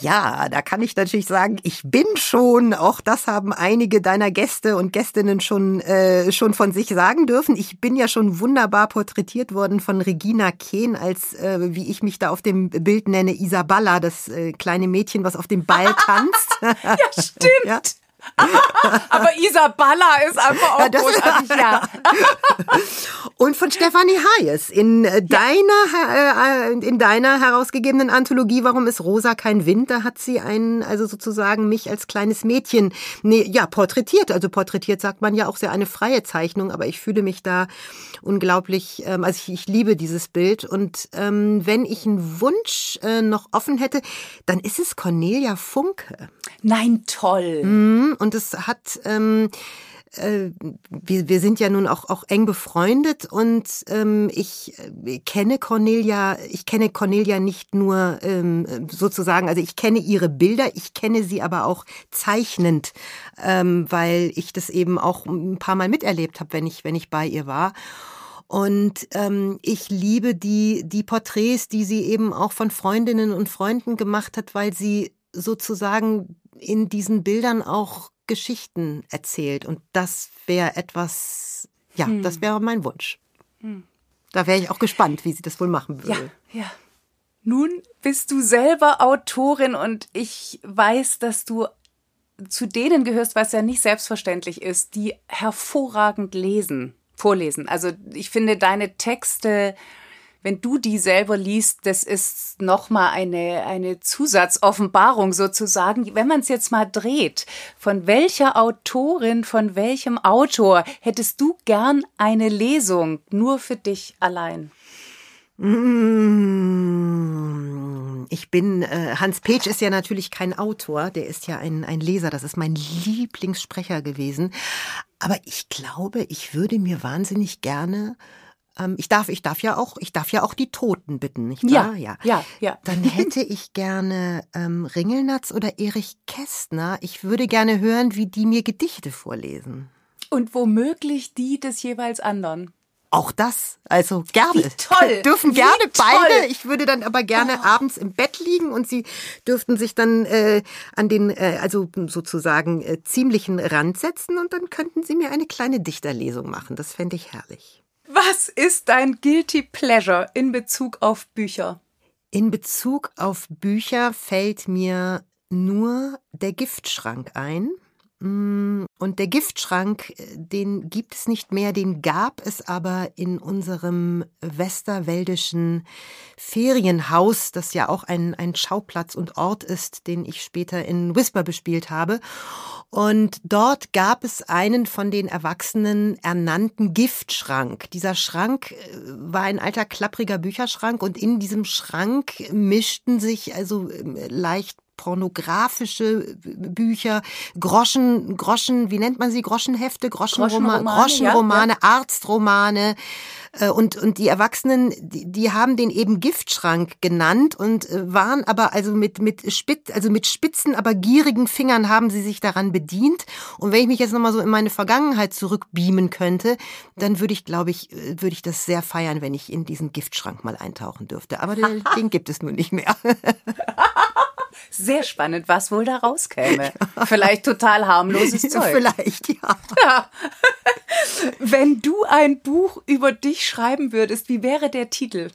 Ja, da kann ich natürlich sagen, ich bin schon, auch das haben einige deiner Gäste und Gästinnen schon, äh, schon von sich sagen dürfen. Ich bin ja schon wunderbar porträtiert worden von Regina Kehn als, äh, wie ich mich da auf dem Bild nenne, Isabella, das äh, kleine Mädchen, was auf dem Ball tanzt. ja, stimmt. Ja? Aber Isabella ist einfach auch ja, großartig, ja. Und von Stefanie Hayes in ja. deiner äh, in deiner herausgegebenen Anthologie Warum ist Rosa kein Wind? Da hat sie einen also sozusagen mich als kleines Mädchen nee, ja porträtiert. Also porträtiert sagt man ja auch sehr eine freie Zeichnung, aber ich fühle mich da unglaublich ähm, also ich, ich liebe dieses Bild und ähm, wenn ich einen Wunsch äh, noch offen hätte, dann ist es Cornelia Funke. Nein, toll. Mhm, und es hat ähm, äh, wir, wir sind ja nun auch, auch eng befreundet und ähm, ich äh, kenne Cornelia, ich kenne Cornelia nicht nur ähm, sozusagen, also ich kenne ihre Bilder, ich kenne sie aber auch zeichnend, ähm, weil ich das eben auch ein paar Mal miterlebt habe, wenn ich, wenn ich bei ihr war. Und ähm, ich liebe die, die Porträts, die sie eben auch von Freundinnen und Freunden gemacht hat, weil sie sozusagen in diesen Bildern auch Geschichten erzählt. Und das wäre etwas, ja, hm. das wäre mein Wunsch. Hm. Da wäre ich auch gespannt, wie sie das wohl machen würde. Ja, ja. Nun bist du selber Autorin und ich weiß, dass du zu denen gehörst, was ja nicht selbstverständlich ist, die hervorragend lesen, vorlesen. Also ich finde deine Texte wenn du die selber liest, das ist nochmal eine, eine Zusatzoffenbarung sozusagen. Wenn man es jetzt mal dreht, von welcher Autorin, von welchem Autor hättest du gern eine Lesung nur für dich allein? Mm, ich bin, äh, Hans Petsch ist ja natürlich kein Autor, der ist ja ein, ein Leser, das ist mein Lieblingssprecher gewesen. Aber ich glaube, ich würde mir wahnsinnig gerne ich darf, ich darf ja auch, ich darf ja auch die Toten bitten, nicht wahr? Ja, ja, ja. ja. Dann hätte ich gerne ähm, Ringelnatz oder Erich Kästner. Ich würde gerne hören, wie die mir Gedichte vorlesen. Und womöglich die des jeweils anderen. Auch das, also gerne. Wie toll. Dürfen gerne beide. Ich würde dann aber gerne oh. abends im Bett liegen und sie dürften sich dann äh, an den, äh, also sozusagen äh, ziemlichen Rand setzen und dann könnten sie mir eine kleine Dichterlesung machen. Das fände ich herrlich. Was ist dein Guilty Pleasure in Bezug auf Bücher? In Bezug auf Bücher fällt mir nur der Giftschrank ein. Mm, und der Giftschrank, äh, den gibt es nicht mehr, den gab es aber in unserem westerwäldischen Ferienhaus, das ja auch ein, ein Schauplatz und Ort ist, den ich später in Whisper bespielt habe. Und dort gab es einen von den Erwachsenen ernannten Giftschrank. Dieser Schrank äh, war ein alter klappriger Bücherschrank und in diesem Schrank mischten sich also ähm, leicht pornografische Bücher, Groschen, Groschen, wie nennt man sie? Groschenhefte, Groschenromane, Groschenromane, Groschenromane ja, ja. Arztromane. Äh, und, und die Erwachsenen, die, die haben den eben Giftschrank genannt und äh, waren aber also mit, mit spitz, also mit spitzen, aber gierigen Fingern haben sie sich daran bedient. Und wenn ich mich jetzt nochmal so in meine Vergangenheit zurückbeamen könnte, dann würde ich, glaube ich, äh, würde ich das sehr feiern, wenn ich in diesen Giftschrank mal eintauchen dürfte. Aber den, den gibt es nun nicht mehr. Sehr spannend, was wohl da rauskäme. Ja. Vielleicht total harmloses Zeug. Vielleicht, ja. ja. Wenn du ein Buch über dich schreiben würdest, wie wäre der Titel?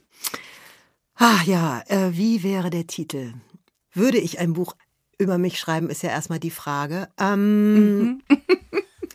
Ah ja, äh, wie wäre der Titel? Würde ich ein Buch über mich schreiben, ist ja erstmal die Frage. Ähm, mhm.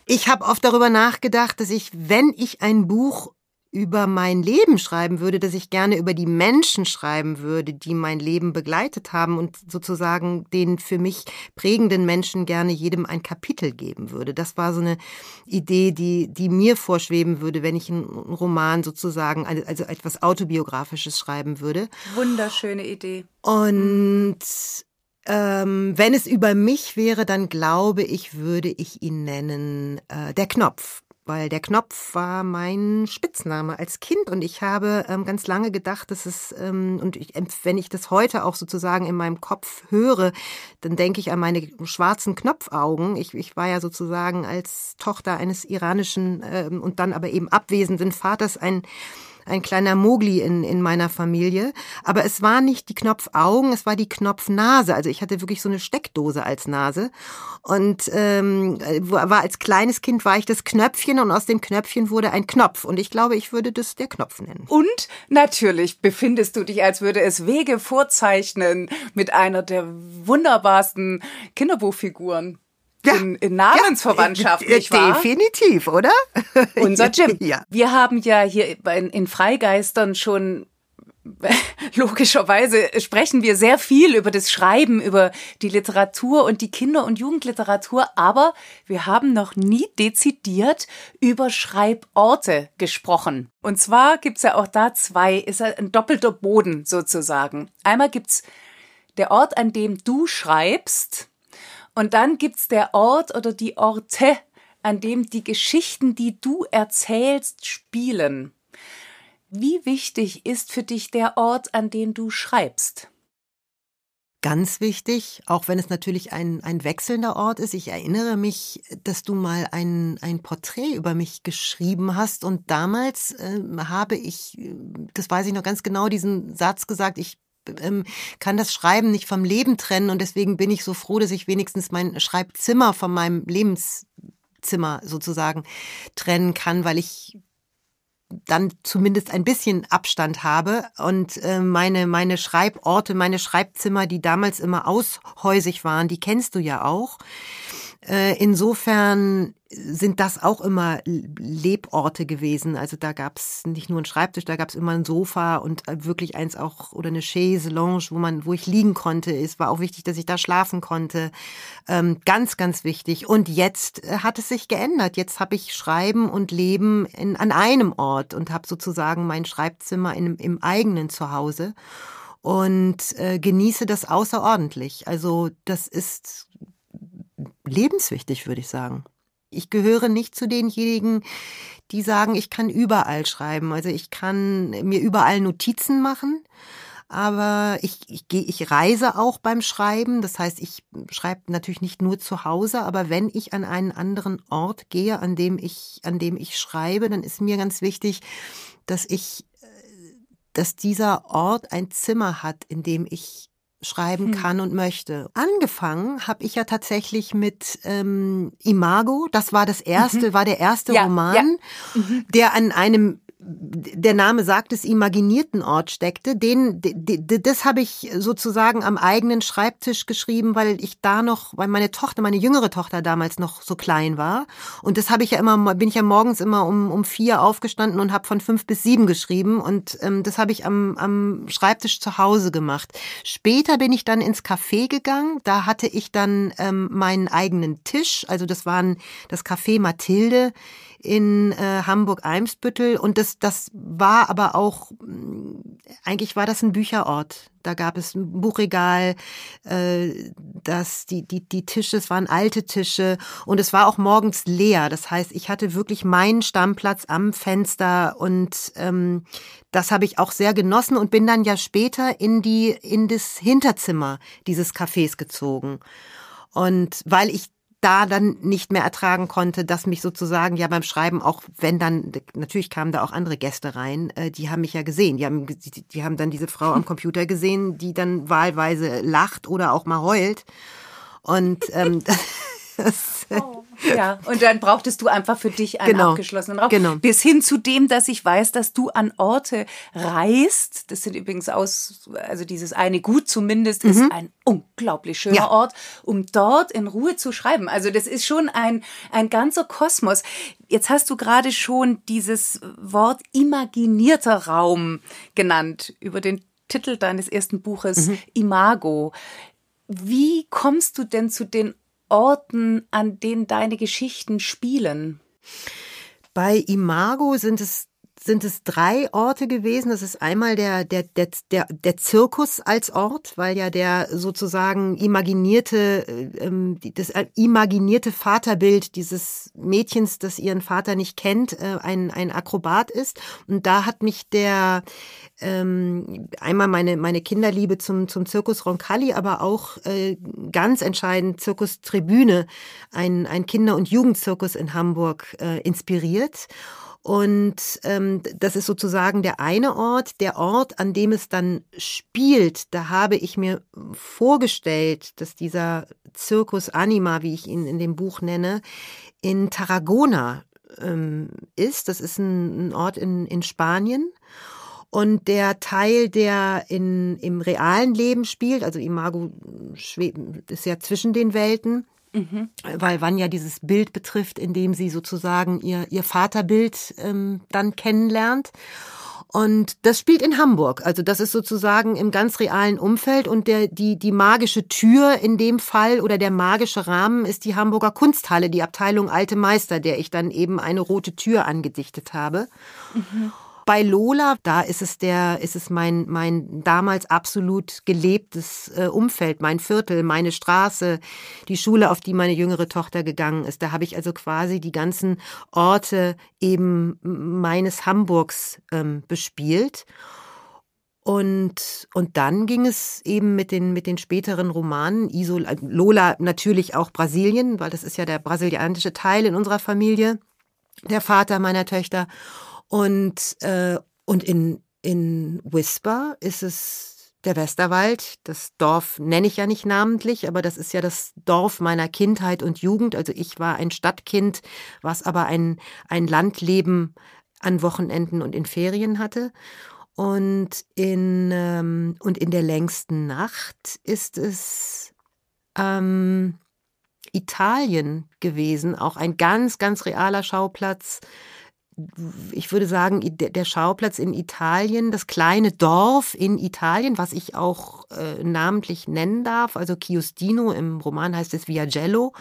ich habe oft darüber nachgedacht, dass ich, wenn ich ein Buch über mein Leben schreiben würde, dass ich gerne über die Menschen schreiben würde, die mein Leben begleitet haben und sozusagen den für mich prägenden Menschen gerne jedem ein Kapitel geben würde. Das war so eine Idee, die, die mir vorschweben würde, wenn ich einen Roman sozusagen, also etwas autobiografisches schreiben würde. Wunderschöne Idee. Und ähm, wenn es über mich wäre, dann glaube ich, würde ich ihn nennen äh, der Knopf weil der Knopf war mein Spitzname als Kind und ich habe ähm, ganz lange gedacht, dass es ähm, und ich, wenn ich das heute auch sozusagen in meinem Kopf höre, dann denke ich an meine schwarzen Knopfaugen. Ich, ich war ja sozusagen als Tochter eines iranischen ähm, und dann aber eben abwesenden Vaters ein ein kleiner Mogli in, in meiner Familie. Aber es war nicht die Knopfaugen, es war die Knopfnase. Also ich hatte wirklich so eine Steckdose als Nase. Und ähm, war als kleines Kind war ich das Knöpfchen und aus dem Knöpfchen wurde ein Knopf. Und ich glaube, ich würde das der Knopf nennen. Und natürlich befindest du dich, als würde es Wege vorzeichnen mit einer der wunderbarsten Kinderbuchfiguren ja. in, in Namensverwandtschaft, ja, nicht wahr? Definitiv, oder? Unser Jim. Ja. Wir haben ja hier in, in Freigeistern schon logischerweise sprechen wir sehr viel über das Schreiben, über die Literatur und die Kinder- und Jugendliteratur, aber wir haben noch nie dezidiert über Schreiborte gesprochen. Und zwar gibt's ja auch da zwei, ist ja ein doppelter Boden sozusagen. Einmal gibt's der Ort, an dem du schreibst, und dann gibt's der Ort oder die Orte, an dem die Geschichten, die du erzählst, spielen. Wie wichtig ist für dich der Ort, an dem du schreibst? Ganz wichtig, auch wenn es natürlich ein, ein wechselnder Ort ist. Ich erinnere mich, dass du mal ein, ein Porträt über mich geschrieben hast und damals äh, habe ich, das weiß ich noch ganz genau, diesen Satz gesagt, ich ähm, kann das Schreiben nicht vom Leben trennen und deswegen bin ich so froh, dass ich wenigstens mein Schreibzimmer von meinem Lebenszimmer sozusagen trennen kann, weil ich dann zumindest ein bisschen Abstand habe und äh, meine meine Schreiborte, meine Schreibzimmer, die damals immer aushäusig waren, die kennst du ja auch. Äh, insofern sind das auch immer Leborte gewesen. Also da gab es nicht nur einen Schreibtisch, da gab es immer ein Sofa und äh, wirklich eins auch oder eine Chaise Lounge, wo man, wo ich liegen konnte. Es war auch wichtig, dass ich da schlafen konnte. Ähm, ganz, ganz wichtig. Und jetzt äh, hat es sich geändert. Jetzt habe ich Schreiben und Leben in, an einem Ort und habe sozusagen mein Schreibzimmer in, im eigenen Zuhause und äh, genieße das außerordentlich. Also das ist lebenswichtig, würde ich sagen. Ich gehöre nicht zu denjenigen, die sagen, ich kann überall schreiben. Also ich kann mir überall Notizen machen, aber ich, ich, gehe, ich reise auch beim Schreiben. Das heißt, ich schreibe natürlich nicht nur zu Hause, aber wenn ich an einen anderen Ort gehe, an dem ich, an dem ich schreibe, dann ist mir ganz wichtig, dass ich, dass dieser Ort ein Zimmer hat, in dem ich schreiben hm. kann und möchte. Angefangen habe ich ja tatsächlich mit ähm, Imago. Das war das erste, mhm. war der erste ja, Roman, ja. Mhm. der an einem der Name sagt es, imaginierten Ort steckte, den, das habe ich sozusagen am eigenen Schreibtisch geschrieben, weil ich da noch, weil meine Tochter, meine jüngere Tochter damals noch so klein war. Und das habe ich ja immer, bin ich ja morgens immer um, um vier aufgestanden und habe von fünf bis sieben geschrieben. Und ähm, das habe ich am, am Schreibtisch zu Hause gemacht. Später bin ich dann ins Café gegangen. Da hatte ich dann ähm, meinen eigenen Tisch. Also das waren das Café Mathilde in äh, Hamburg-Eimsbüttel und das, das war aber auch, mm, eigentlich war das ein Bücherort. Da gab es ein Buchregal, äh, das, die, die, die Tische, es waren alte Tische und es war auch morgens leer. Das heißt, ich hatte wirklich meinen Stammplatz am Fenster und ähm, das habe ich auch sehr genossen und bin dann ja später in die, in das Hinterzimmer dieses Cafés gezogen. Und weil ich da dann nicht mehr ertragen konnte, dass mich sozusagen ja beim Schreiben auch, wenn dann, natürlich kamen da auch andere Gäste rein, äh, die haben mich ja gesehen. Die haben, die, die haben dann diese Frau am Computer gesehen, die dann wahlweise lacht oder auch mal heult. Und ähm, das, oh. Ja. Und dann brauchtest du einfach für dich einen Genau. abgeschlossenen Raum. Genau. Bis hin zu dem, dass ich weiß, dass du an Orte reist. Das sind übrigens aus, also dieses eine Gut zumindest ist ein unglaublich schöner Mhm. Ja. Ort, um dort in Ruhe zu schreiben. Also das ist schon ein, ein ganzer Kosmos. Jetzt hast du gerade schon dieses Wort imaginierter Raum genannt über den Titel deines ersten Buches Mhm. Imago. Wie kommst du denn zu den Orten, an denen deine Geschichten spielen? Bei Imago sind es sind es drei Orte gewesen. Das ist einmal der, der, der, der, der Zirkus als Ort, weil ja der sozusagen imaginierte, äh, ähm, das äh, imaginierte Vaterbild dieses Mädchens, das ihren Vater nicht kennt, äh, ein, ein Akrobat ist. Und da hat mich der ähm, einmal meine, meine Kinderliebe zum, zum Zirkus Roncalli, aber auch äh, ganz entscheidend Zirkus Tribüne, ein, ein Kinder- und Jugendzirkus in Hamburg, äh, inspiriert. Und ähm, das ist sozusagen der eine Ort. Der Ort, an dem es dann spielt, da habe ich mir vorgestellt, dass dieser Zirkus Anima, wie ich ihn in dem Buch nenne, in Tarragona ähm, ist. Das ist ein, ein Ort in, in Spanien. Und der Teil, der in, im realen Leben spielt, also Imago ist ja zwischen den Welten, weil Vanya dieses Bild betrifft, in dem sie sozusagen ihr, ihr Vaterbild ähm, dann kennenlernt. Und das spielt in Hamburg. Also das ist sozusagen im ganz realen Umfeld und der, die, die magische Tür in dem Fall oder der magische Rahmen ist die Hamburger Kunsthalle, die Abteilung Alte Meister, der ich dann eben eine rote Tür angedichtet habe. Bei Lola, da ist es der, ist es mein, mein damals absolut gelebtes äh, Umfeld, mein Viertel, meine Straße, die Schule, auf die meine jüngere Tochter gegangen ist. Da habe ich also quasi die ganzen Orte eben meines Hamburgs ähm, bespielt. Und, und dann ging es eben mit den, mit den späteren Romanen, Isol, äh, Lola natürlich auch Brasilien, weil das ist ja der brasilianische Teil in unserer Familie, der Vater meiner Töchter. Und, äh, und in, in Whisper ist es der Westerwald. Das Dorf nenne ich ja nicht namentlich, aber das ist ja das Dorf meiner Kindheit und Jugend. Also ich war ein Stadtkind, was aber ein, ein Landleben an Wochenenden und in Ferien hatte. Und in, ähm, und in der längsten Nacht ist es ähm, Italien gewesen, auch ein ganz, ganz realer Schauplatz. Ich würde sagen, der Schauplatz in Italien, das kleine Dorf in Italien, was ich auch äh, namentlich nennen darf, also Chiustino, im Roman heißt es Viagello.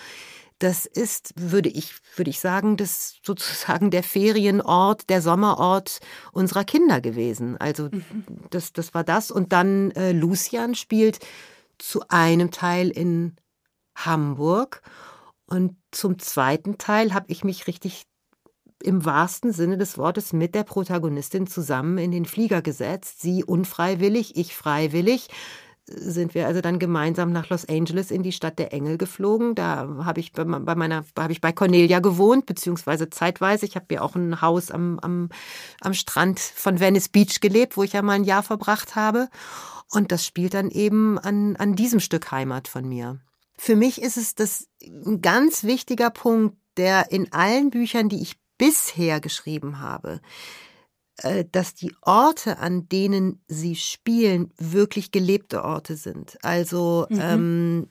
Das ist, würde ich, würde ich sagen, das sozusagen der Ferienort, der Sommerort unserer Kinder gewesen. Also das, das war das. Und dann äh, Lucian spielt zu einem Teil in Hamburg und zum zweiten Teil habe ich mich richtig im wahrsten Sinne des Wortes mit der Protagonistin zusammen in den Flieger gesetzt. Sie unfreiwillig, ich freiwillig. Sind wir also dann gemeinsam nach Los Angeles in die Stadt der Engel geflogen. Da habe ich bei meiner, habe ich bei Cornelia gewohnt, beziehungsweise zeitweise. Ich habe ja auch ein Haus am, am, am Strand von Venice Beach gelebt, wo ich ja mal ein Jahr verbracht habe. Und das spielt dann eben an, an diesem Stück Heimat von mir. Für mich ist es das ein ganz wichtiger Punkt, der in allen Büchern, die ich bisher geschrieben habe, äh, dass die Orte, an denen sie spielen, wirklich gelebte Orte sind. Also ähm,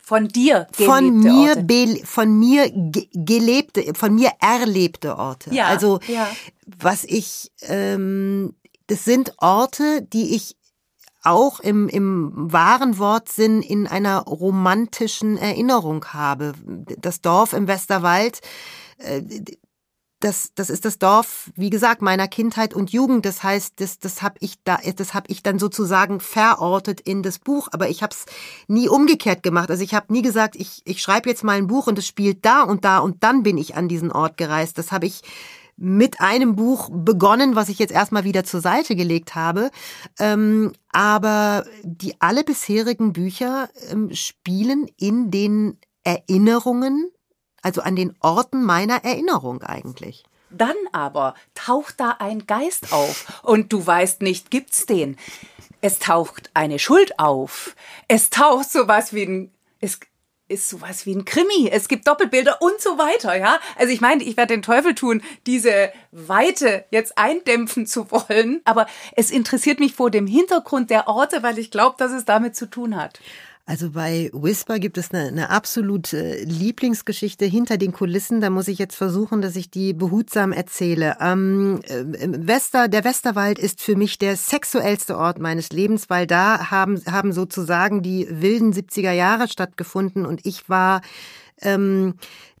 Von dir von mir Orte. be, von mir ge gelebte, von mir erlebte Orte. Ja, also ja. was ich, ähm, das sind Orte, die ich auch im, im wahren Wortsinn in einer romantischen Erinnerung habe. Das Dorf im Westerwald, das, das ist das Dorf, wie gesagt, meiner Kindheit und Jugend. Das heißt, das, das habe ich da, das habe ich dann sozusagen verortet in das Buch. Aber ich habe es nie umgekehrt gemacht. Also ich habe nie gesagt, ich, ich schreibe jetzt mal ein Buch und es spielt da und da und dann bin ich an diesen Ort gereist. Das habe ich mit einem Buch begonnen, was ich jetzt erstmal wieder zur Seite gelegt habe. Ähm, aber die alle bisherigen Bücher ähm, spielen in den Erinnerungen, also an den Orten meiner Erinnerung eigentlich. Dann aber taucht da ein Geist auf und du weißt nicht, gibt's den. Es taucht eine Schuld auf. Es taucht sowas wie ein, es, ist sowas wie ein Krimi. Es gibt Doppelbilder und so weiter, ja. Also ich meine, ich werde den Teufel tun, diese Weite jetzt eindämpfen zu wollen. Aber es interessiert mich vor dem Hintergrund der Orte, weil ich glaube, dass es damit zu tun hat. Also bei Whisper gibt es eine, eine absolute Lieblingsgeschichte hinter den Kulissen. Da muss ich jetzt versuchen, dass ich die behutsam erzähle. Ähm, äh, Wester, der Westerwald ist für mich der sexuellste Ort meines Lebens, weil da haben, haben sozusagen die wilden 70er Jahre stattgefunden und ich war ähm,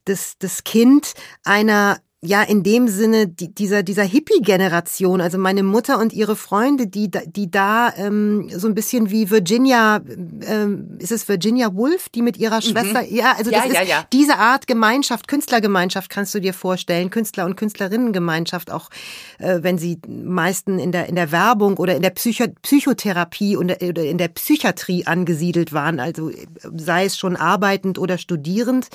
das, das Kind einer ja in dem Sinne die, dieser dieser Hippie-Generation, also meine Mutter und ihre Freunde, die die da ähm, so ein bisschen wie Virginia, ähm, ist es Virginia Woolf, die mit ihrer mhm. Schwester, mhm. ja, also das ja, ist ja. diese Art Gemeinschaft, Künstlergemeinschaft kannst du dir vorstellen, Künstler und Künstlerinnengemeinschaft, auch äh, wenn sie meisten in der in der Werbung oder in der Psycho Psychotherapie oder in der Psychiatrie angesiedelt waren, also sei es schon arbeitend oder studierend.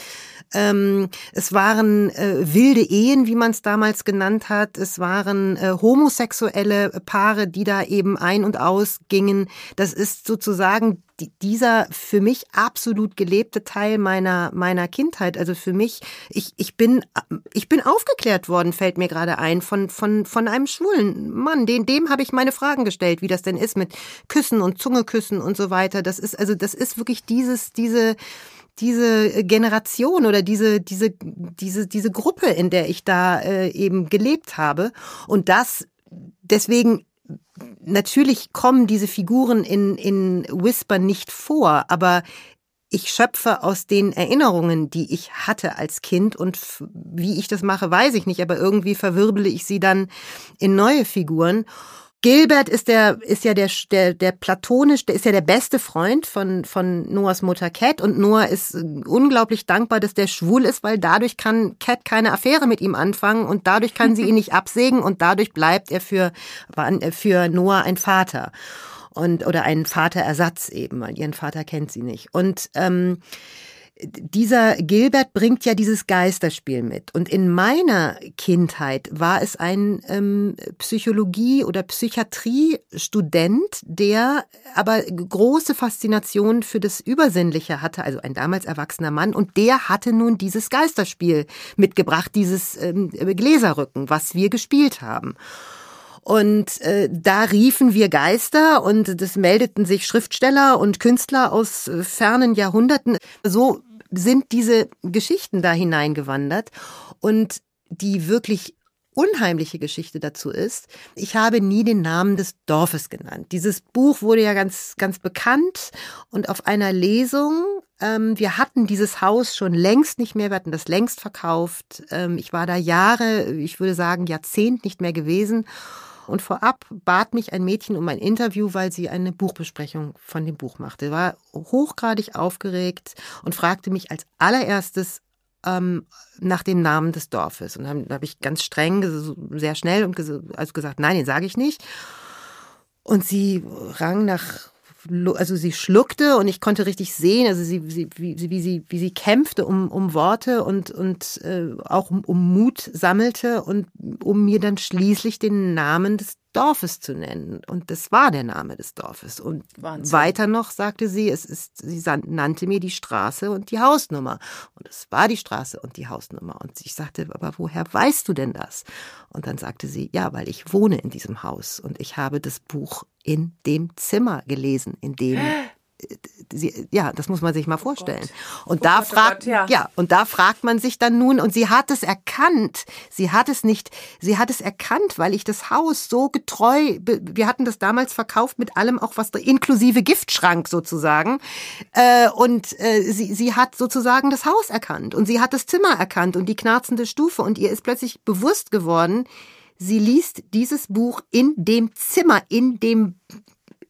Ähm, es waren äh, wilde Ehen, wie man es damals genannt hat. Es waren äh, homosexuelle Paare, die da eben ein- und ausgingen. Das ist sozusagen dieser für mich absolut gelebte Teil meiner meiner Kindheit. Also für mich, ich ich bin ich bin aufgeklärt worden, fällt mir gerade ein von von von einem schwulen Mann. Den dem habe ich meine Fragen gestellt, wie das denn ist mit Küssen und Zungeküssen und so weiter. Das ist also das ist wirklich dieses diese diese Generation oder diese, diese, diese, diese Gruppe, in der ich da äh, eben gelebt habe. Und das, deswegen, natürlich kommen diese Figuren in, in Whisper nicht vor, aber ich schöpfe aus den Erinnerungen, die ich hatte als Kind und wie ich das mache, weiß ich nicht, aber irgendwie verwirbele ich sie dann in neue Figuren. Gilbert ist der ist ja der der der platonisch, der ist ja der beste Freund von von Noahs Mutter Cat und Noah ist unglaublich dankbar, dass der schwul ist, weil dadurch kann Cat keine Affäre mit ihm anfangen und dadurch kann sie ihn nicht absägen und dadurch bleibt er für für Noah ein Vater und oder ein Vaterersatz eben, weil ihren Vater kennt sie nicht. Und ähm, dieser Gilbert bringt ja dieses Geisterspiel mit. Und in meiner Kindheit war es ein ähm, Psychologie- oder Psychiatrie-Student, der aber große Faszination für das Übersinnliche hatte, also ein damals erwachsener Mann. Und der hatte nun dieses Geisterspiel mitgebracht, dieses ähm, Gläserrücken, was wir gespielt haben. Und äh, da riefen wir Geister und das meldeten sich Schriftsteller und Künstler aus äh, fernen Jahrhunderten. So sind diese Geschichten da hineingewandert und die wirklich unheimliche Geschichte dazu ist, ich habe nie den Namen des Dorfes genannt. Dieses Buch wurde ja ganz, ganz bekannt und auf einer Lesung, ähm, wir hatten dieses Haus schon längst nicht mehr, wir hatten das längst verkauft. Ähm, ich war da Jahre, ich würde sagen Jahrzehnt nicht mehr gewesen und vorab bat mich ein Mädchen um ein Interview, weil sie eine Buchbesprechung von dem Buch machte. War hochgradig aufgeregt und fragte mich als allererstes ähm, nach dem Namen des Dorfes. Und dann habe ich ganz streng, sehr schnell und also gesagt, nein, den sage ich nicht. Und sie rang nach also sie schluckte und ich konnte richtig sehen, also sie, sie wie, wie sie wie sie kämpfte um um Worte und und äh, auch um, um Mut sammelte und um mir dann schließlich den Namen des Dorfes zu nennen. Und das war der Name des Dorfes. Und Wahnsinn. weiter noch sagte sie, es ist, sie nannte mir die Straße und die Hausnummer. Und es war die Straße und die Hausnummer. Und ich sagte, aber woher weißt du denn das? Und dann sagte sie, ja, weil ich wohne in diesem Haus und ich habe das Buch in dem Zimmer gelesen, in dem sie, ja, das muss man sich mal oh vorstellen. Oh und oh da Gott, fragt, Gott, ja. ja, und da fragt man sich dann nun, und sie hat es erkannt. Sie hat es nicht, sie hat es erkannt, weil ich das Haus so getreu, wir hatten das damals verkauft mit allem auch was, inklusive Giftschrank sozusagen. Äh, und äh, sie, sie hat sozusagen das Haus erkannt und sie hat das Zimmer erkannt und die knarzende Stufe und ihr ist plötzlich bewusst geworden, sie liest dieses Buch in dem Zimmer, in dem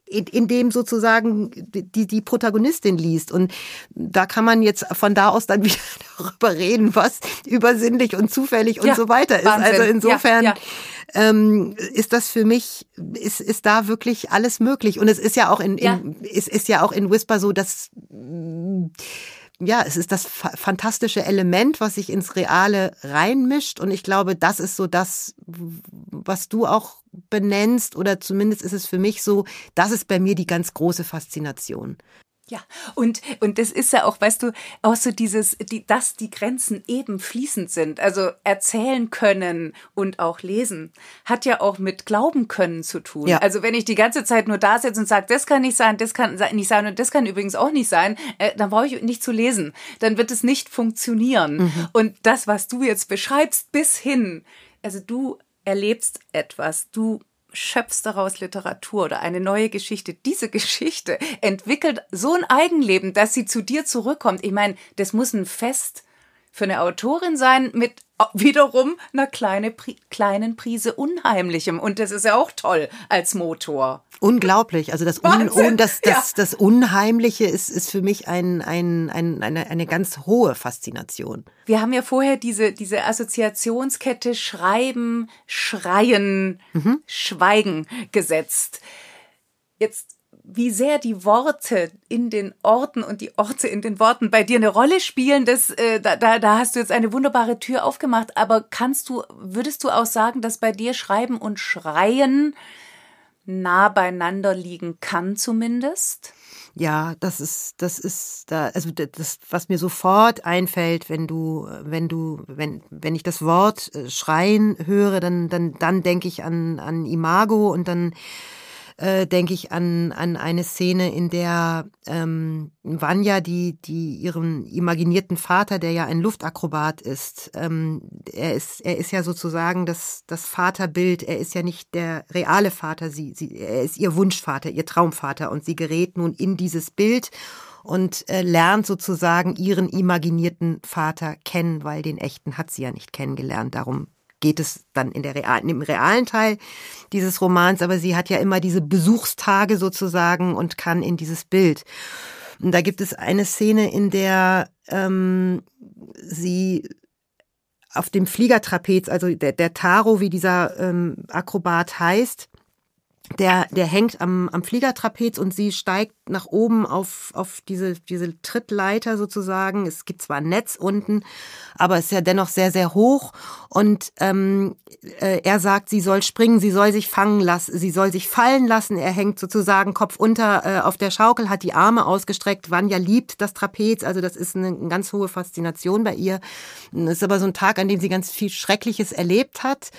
in, in dem sozusagen die, die Protagonistin liest. Und da kann man jetzt von da aus dann wieder darüber reden, was übersinnlich und zufällig und ja, so weiter ist. Wahnsinn. Also insofern ja, ja. Ähm, ist das für mich, ist, ist da wirklich alles möglich. Und es ist ja auch in, in es ist ja auch in Whisper so, dass ja, es ist das fantastische Element, was sich ins Reale reinmischt. Und ich glaube, das ist so das, was du auch benennst, oder zumindest ist es für mich so, das ist bei mir die ganz große Faszination. Ja, und, und das ist ja auch, weißt du, auch so dieses, die, dass die Grenzen eben fließend sind. Also erzählen können und auch lesen hat ja auch mit Glauben können zu tun. Ja. Also wenn ich die ganze Zeit nur da sitze und sage, das kann nicht sein, das kann nicht sein und das kann übrigens auch nicht sein, äh, dann brauche ich nicht zu lesen. Dann wird es nicht funktionieren. Mhm. Und das, was du jetzt beschreibst, bis hin, also du erlebst etwas, du schöpfst daraus Literatur oder eine neue Geschichte. Diese Geschichte entwickelt so ein Eigenleben, dass sie zu dir zurückkommt. Ich meine, das muss ein Fest für eine Autorin sein mit wiederum einer kleine, kleinen Prise Unheimlichem. Und das ist ja auch toll als Motor. Unglaublich. Also das, Un, un, das, das, ja. das Unheimliche ist, ist für mich ein, ein, ein, eine, eine ganz hohe Faszination. Wir haben ja vorher diese, diese Assoziationskette Schreiben, Schreien, mhm. Schweigen gesetzt. Jetzt wie sehr die Worte in den Orten und die Orte in den Worten bei dir eine Rolle spielen, das, äh, da, da, da hast du jetzt eine wunderbare Tür aufgemacht. Aber kannst du, würdest du auch sagen, dass bei dir Schreiben und Schreien nah beieinander liegen kann zumindest? Ja, das ist, das ist da, also das, was mir sofort einfällt, wenn du, wenn du, wenn, wenn ich das Wort äh, schreien höre, dann, dann, dann denke ich an, an Imago und dann äh, denke ich an, an eine Szene, in der ähm, Vanya, die, die ihren imaginierten Vater, der ja ein Luftakrobat ist, ähm, er ist, er ist ja sozusagen das, das Vaterbild, er ist ja nicht der reale Vater, sie, sie, er ist ihr Wunschvater, ihr Traumvater. Und sie gerät nun in dieses Bild und äh, lernt sozusagen ihren imaginierten Vater kennen, weil den echten hat sie ja nicht kennengelernt. Darum geht es dann in der realen, im realen Teil dieses Romans, aber sie hat ja immer diese Besuchstage sozusagen und kann in dieses Bild. Und da gibt es eine Szene, in der ähm, sie auf dem Fliegertrapez, also der, der Taro, wie dieser ähm, Akrobat heißt, der, der hängt am, am Fliegertrapez und sie steigt nach oben auf, auf diese, diese Trittleiter sozusagen. Es gibt zwar ein Netz unten, aber es ist ja dennoch sehr, sehr hoch. Und ähm, äh, er sagt, sie soll springen, sie soll sich fangen lassen, sie soll sich fallen lassen. Er hängt sozusagen Kopf unter äh, auf der Schaukel, hat die Arme ausgestreckt. Vanya liebt das Trapez, also das ist eine, eine ganz hohe Faszination bei ihr. Es ist aber so ein Tag, an dem sie ganz viel Schreckliches erlebt hat.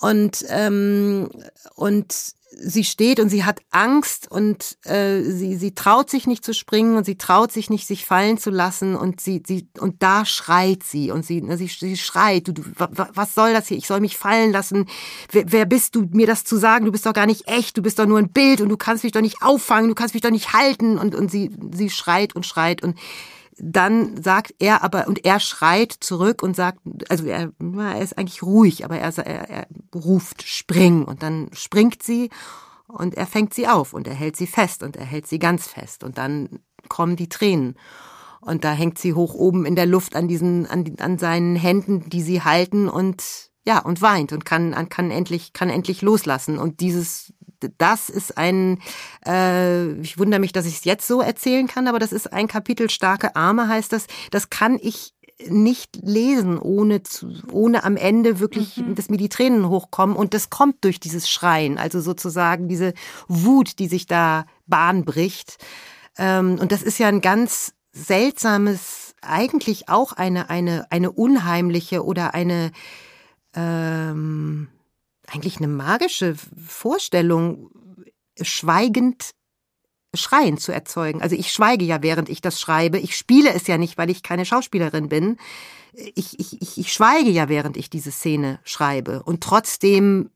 Und, ähm, und sie steht und sie hat Angst und äh, sie, sie traut sich nicht zu springen und sie traut sich nicht, sich fallen zu lassen und sie, sie und da schreit sie und sie, sie, sie schreit, du, du, was soll das hier? Ich soll mich fallen lassen. Wer, wer bist du, mir das zu sagen? Du bist doch gar nicht echt, du bist doch nur ein Bild und du kannst mich doch nicht auffangen, du kannst mich doch nicht halten und, und sie, sie schreit und schreit und dann sagt er aber, und er schreit zurück und sagt, also er, er ist eigentlich ruhig, aber er, er, er ruft, spring. Und dann springt sie und er fängt sie auf und er hält sie fest und er hält sie ganz fest. Und dann kommen die Tränen. Und da hängt sie hoch oben in der Luft an diesen, an, an seinen Händen, die sie halten und ja, und weint und kann, kann endlich, kann endlich loslassen. Und dieses, das ist ein, äh, ich wundere mich, dass ich es jetzt so erzählen kann, aber das ist ein Kapitel starke Arme heißt das. Das kann ich nicht lesen, ohne zu, ohne am Ende wirklich, mhm. dass mir die Tränen hochkommen. Und das kommt durch dieses Schreien, also sozusagen diese Wut, die sich da Bahn bricht. Ähm, und das ist ja ein ganz seltsames, eigentlich auch eine, eine, eine unheimliche oder eine, ähm, eigentlich eine magische Vorstellung, schweigend Schreien zu erzeugen. Also ich schweige ja, während ich das schreibe. Ich spiele es ja nicht, weil ich keine Schauspielerin bin. Ich, ich, ich, ich schweige ja, während ich diese Szene schreibe. Und trotzdem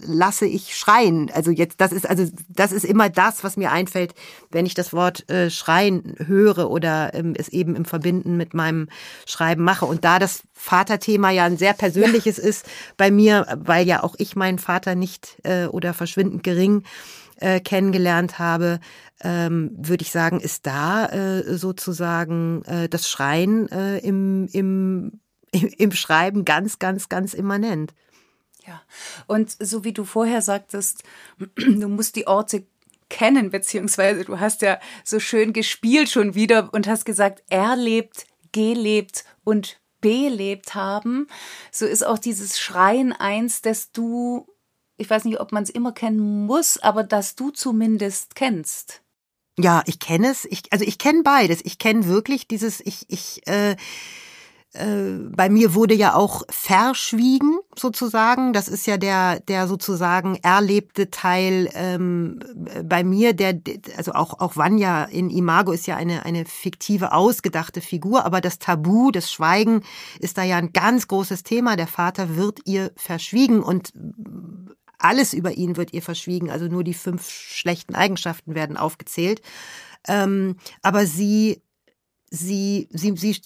lasse ich schreien. Also jetzt, das ist, also, das ist immer das, was mir einfällt, wenn ich das Wort äh, schreien höre oder ähm, es eben im Verbinden mit meinem Schreiben mache. Und da das Vaterthema ja ein sehr persönliches ja. ist bei mir, weil ja auch ich meinen Vater nicht äh, oder verschwindend gering äh, kennengelernt habe, ähm, würde ich sagen, ist da äh, sozusagen äh, das Schreien äh, im, im, im Schreiben ganz, ganz, ganz immanent. Ja, und so wie du vorher sagtest, du musst die Orte kennen, beziehungsweise du hast ja so schön gespielt schon wieder und hast gesagt, erlebt, gelebt und belebt haben. So ist auch dieses Schreien eins, dass du, ich weiß nicht, ob man es immer kennen muss, aber dass du zumindest kennst. Ja, ich kenne es. Ich, also ich kenne beides. Ich kenne wirklich dieses, ich, ich, äh, bei mir wurde ja auch verschwiegen, sozusagen. Das ist ja der, der sozusagen erlebte Teil ähm, bei mir, der, also auch, auch Vanya in Imago ist ja eine, eine fiktive, ausgedachte Figur, aber das Tabu, das Schweigen ist da ja ein ganz großes Thema. Der Vater wird ihr verschwiegen und alles über ihn wird ihr verschwiegen, also nur die fünf schlechten Eigenschaften werden aufgezählt. Ähm, aber sie, sie, sie, sie,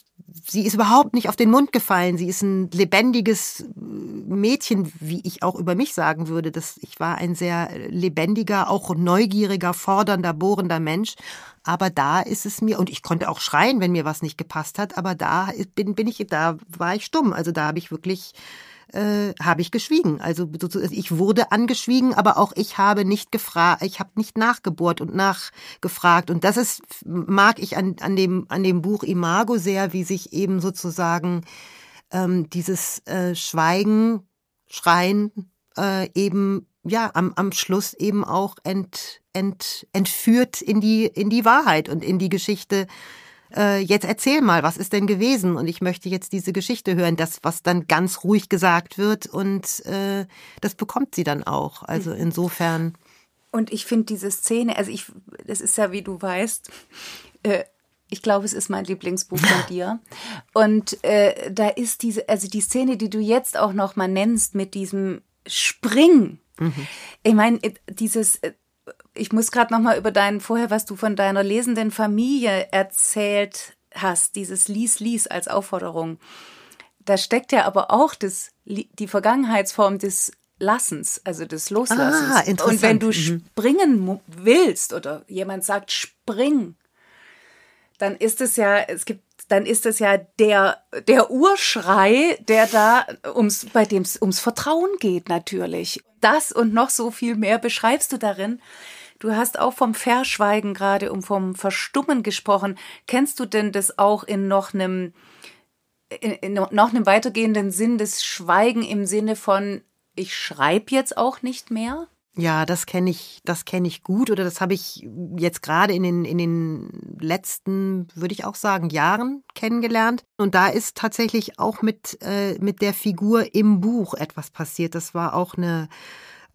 sie ist überhaupt nicht auf den Mund gefallen. Sie ist ein lebendiges Mädchen, wie ich auch über mich sagen würde. Das, ich war ein sehr lebendiger, auch neugieriger, fordernder, bohrender Mensch. Aber da ist es mir, und ich konnte auch schreien, wenn mir was nicht gepasst hat, aber da bin, bin ich, da war ich stumm. Also da habe ich wirklich äh, habe ich geschwiegen. Also ich wurde angeschwiegen, aber auch ich habe nicht gefragt, ich habe nicht nachgebohrt und nachgefragt. Und das ist, mag ich an, an, dem, an dem Buch Imago sehr, wie sich eben sozusagen ähm, dieses äh, Schweigen, Schreien äh, eben ja am, am Schluss eben auch ent, ent, entführt in die in die Wahrheit und in die Geschichte äh, jetzt erzähl mal, was ist denn gewesen? Und ich möchte jetzt diese Geschichte hören, das, was dann ganz ruhig gesagt wird und äh, das bekommt sie dann auch. Also mhm. insofern. Und ich finde diese Szene, also ich, das ist ja, wie du weißt, äh, ich glaube, es ist mein Lieblingsbuch von dir. Und äh, da ist diese, also die Szene, die du jetzt auch noch mal nennst mit diesem Springen. Mhm. Ich meine, äh, dieses äh, ich muss gerade noch mal über deinen vorher, was du von deiner lesenden Familie erzählt hast, dieses lies lies als Aufforderung. Da steckt ja aber auch das die Vergangenheitsform des Lassens, also des Loslassens. Ah, interessant. Und wenn du mhm. springen willst oder jemand sagt spring, dann ist es ja, es gibt, dann ist es ja der, der Urschrei, der da ums, bei dem es ums Vertrauen geht, natürlich. Das und noch so viel mehr beschreibst du darin. Du hast auch vom Verschweigen gerade und vom Verstummen gesprochen. Kennst du denn das auch in noch einem, in, in noch einem weitergehenden Sinn des Schweigen im Sinne von, ich schreibe jetzt auch nicht mehr? Ja, das kenne ich, das kenne ich gut oder das habe ich jetzt gerade in den in den letzten, würde ich auch sagen, Jahren kennengelernt. Und da ist tatsächlich auch mit äh, mit der Figur im Buch etwas passiert. Das war auch eine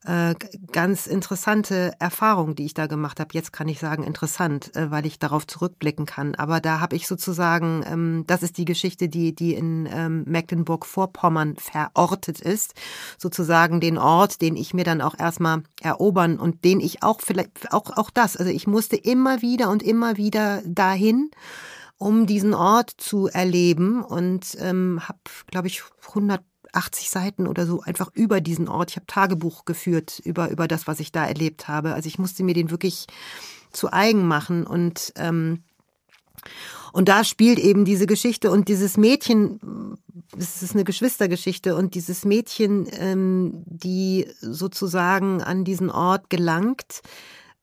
äh, ganz interessante Erfahrung, die ich da gemacht habe. Jetzt kann ich sagen interessant, äh, weil ich darauf zurückblicken kann. Aber da habe ich sozusagen, ähm, das ist die Geschichte, die die in ähm, Mecklenburg-Vorpommern verortet ist, sozusagen den Ort, den ich mir dann auch erstmal erobern und den ich auch vielleicht auch auch das. Also ich musste immer wieder und immer wieder dahin um diesen Ort zu erleben und ähm, habe, glaube ich, 100 80 Seiten oder so einfach über diesen Ort. Ich habe Tagebuch geführt über, über das, was ich da erlebt habe. Also ich musste mir den wirklich zu eigen machen und ähm, und da spielt eben diese Geschichte und dieses Mädchen, es ist eine Geschwistergeschichte und dieses Mädchen, ähm, die sozusagen an diesen Ort gelangt,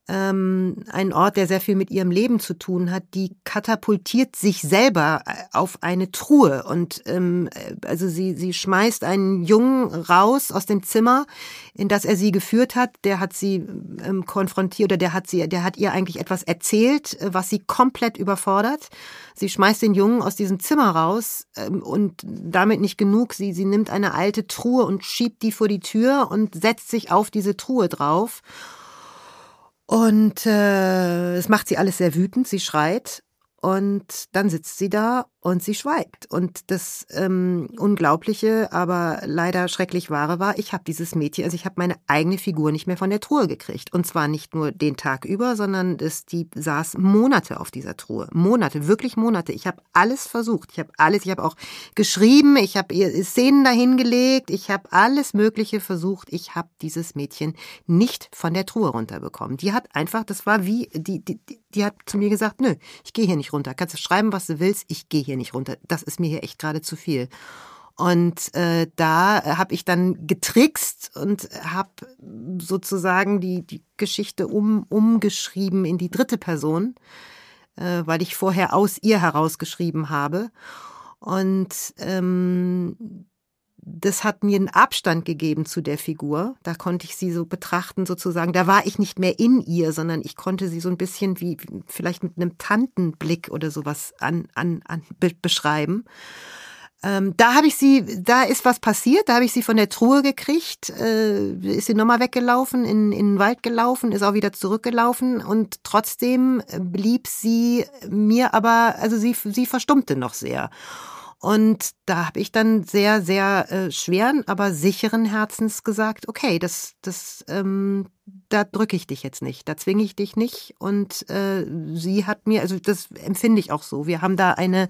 ähm, ein Ort, der sehr viel mit ihrem Leben zu tun hat, die katapultiert sich selber äh, auf eine Truhe und ähm, äh, also sie sie schmeißt einen Jungen raus aus dem Zimmer, in das er sie geführt hat. Der hat sie ähm, konfrontiert oder der hat sie, der hat ihr eigentlich etwas erzählt, äh, was sie komplett überfordert. Sie schmeißt den Jungen aus diesem Zimmer raus ähm, und damit nicht genug. Sie sie nimmt eine alte Truhe und schiebt die vor die Tür und setzt sich auf diese Truhe drauf und äh, es macht sie alles sehr wütend. Sie schreit und dann sitzt sie da und sie schweigt. Und das ähm, Unglaubliche, aber leider schrecklich wahre war, ich habe dieses Mädchen, also ich habe meine eigene Figur nicht mehr von der Truhe gekriegt. Und zwar nicht nur den Tag über, sondern das, die saß Monate auf dieser Truhe. Monate, wirklich Monate. Ich habe alles versucht. Ich habe alles, ich habe auch geschrieben, ich habe ihr Szenen dahingelegt, ich habe alles Mögliche versucht. Ich habe dieses Mädchen nicht von der Truhe runterbekommen. Die hat einfach, das war wie, die, die, die hat zu mir gesagt, nö, ich gehe hier nicht runter. Kannst du schreiben, was du willst, ich gehe hier hier nicht runter. Das ist mir hier echt gerade zu viel. Und äh, da habe ich dann getrickst und habe sozusagen die, die Geschichte um, umgeschrieben in die dritte Person, äh, weil ich vorher aus ihr herausgeschrieben habe. Und ähm, das hat mir einen Abstand gegeben zu der Figur. Da konnte ich sie so betrachten sozusagen. Da war ich nicht mehr in ihr, sondern ich konnte sie so ein bisschen wie vielleicht mit einem Tantenblick oder sowas an, an, an beschreiben. Ähm, da habe ich sie, da ist was passiert, da habe ich sie von der Truhe gekriegt, äh, ist sie nochmal weggelaufen, in, in den Wald gelaufen, ist auch wieder zurückgelaufen und trotzdem blieb sie mir aber, also sie, sie verstummte noch sehr. Und da habe ich dann sehr, sehr äh, schweren, aber sicheren Herzens gesagt, okay, das, das, ähm, da drücke ich dich jetzt nicht, da zwinge ich dich nicht. Und äh, sie hat mir, also das empfinde ich auch so. Wir haben da eine,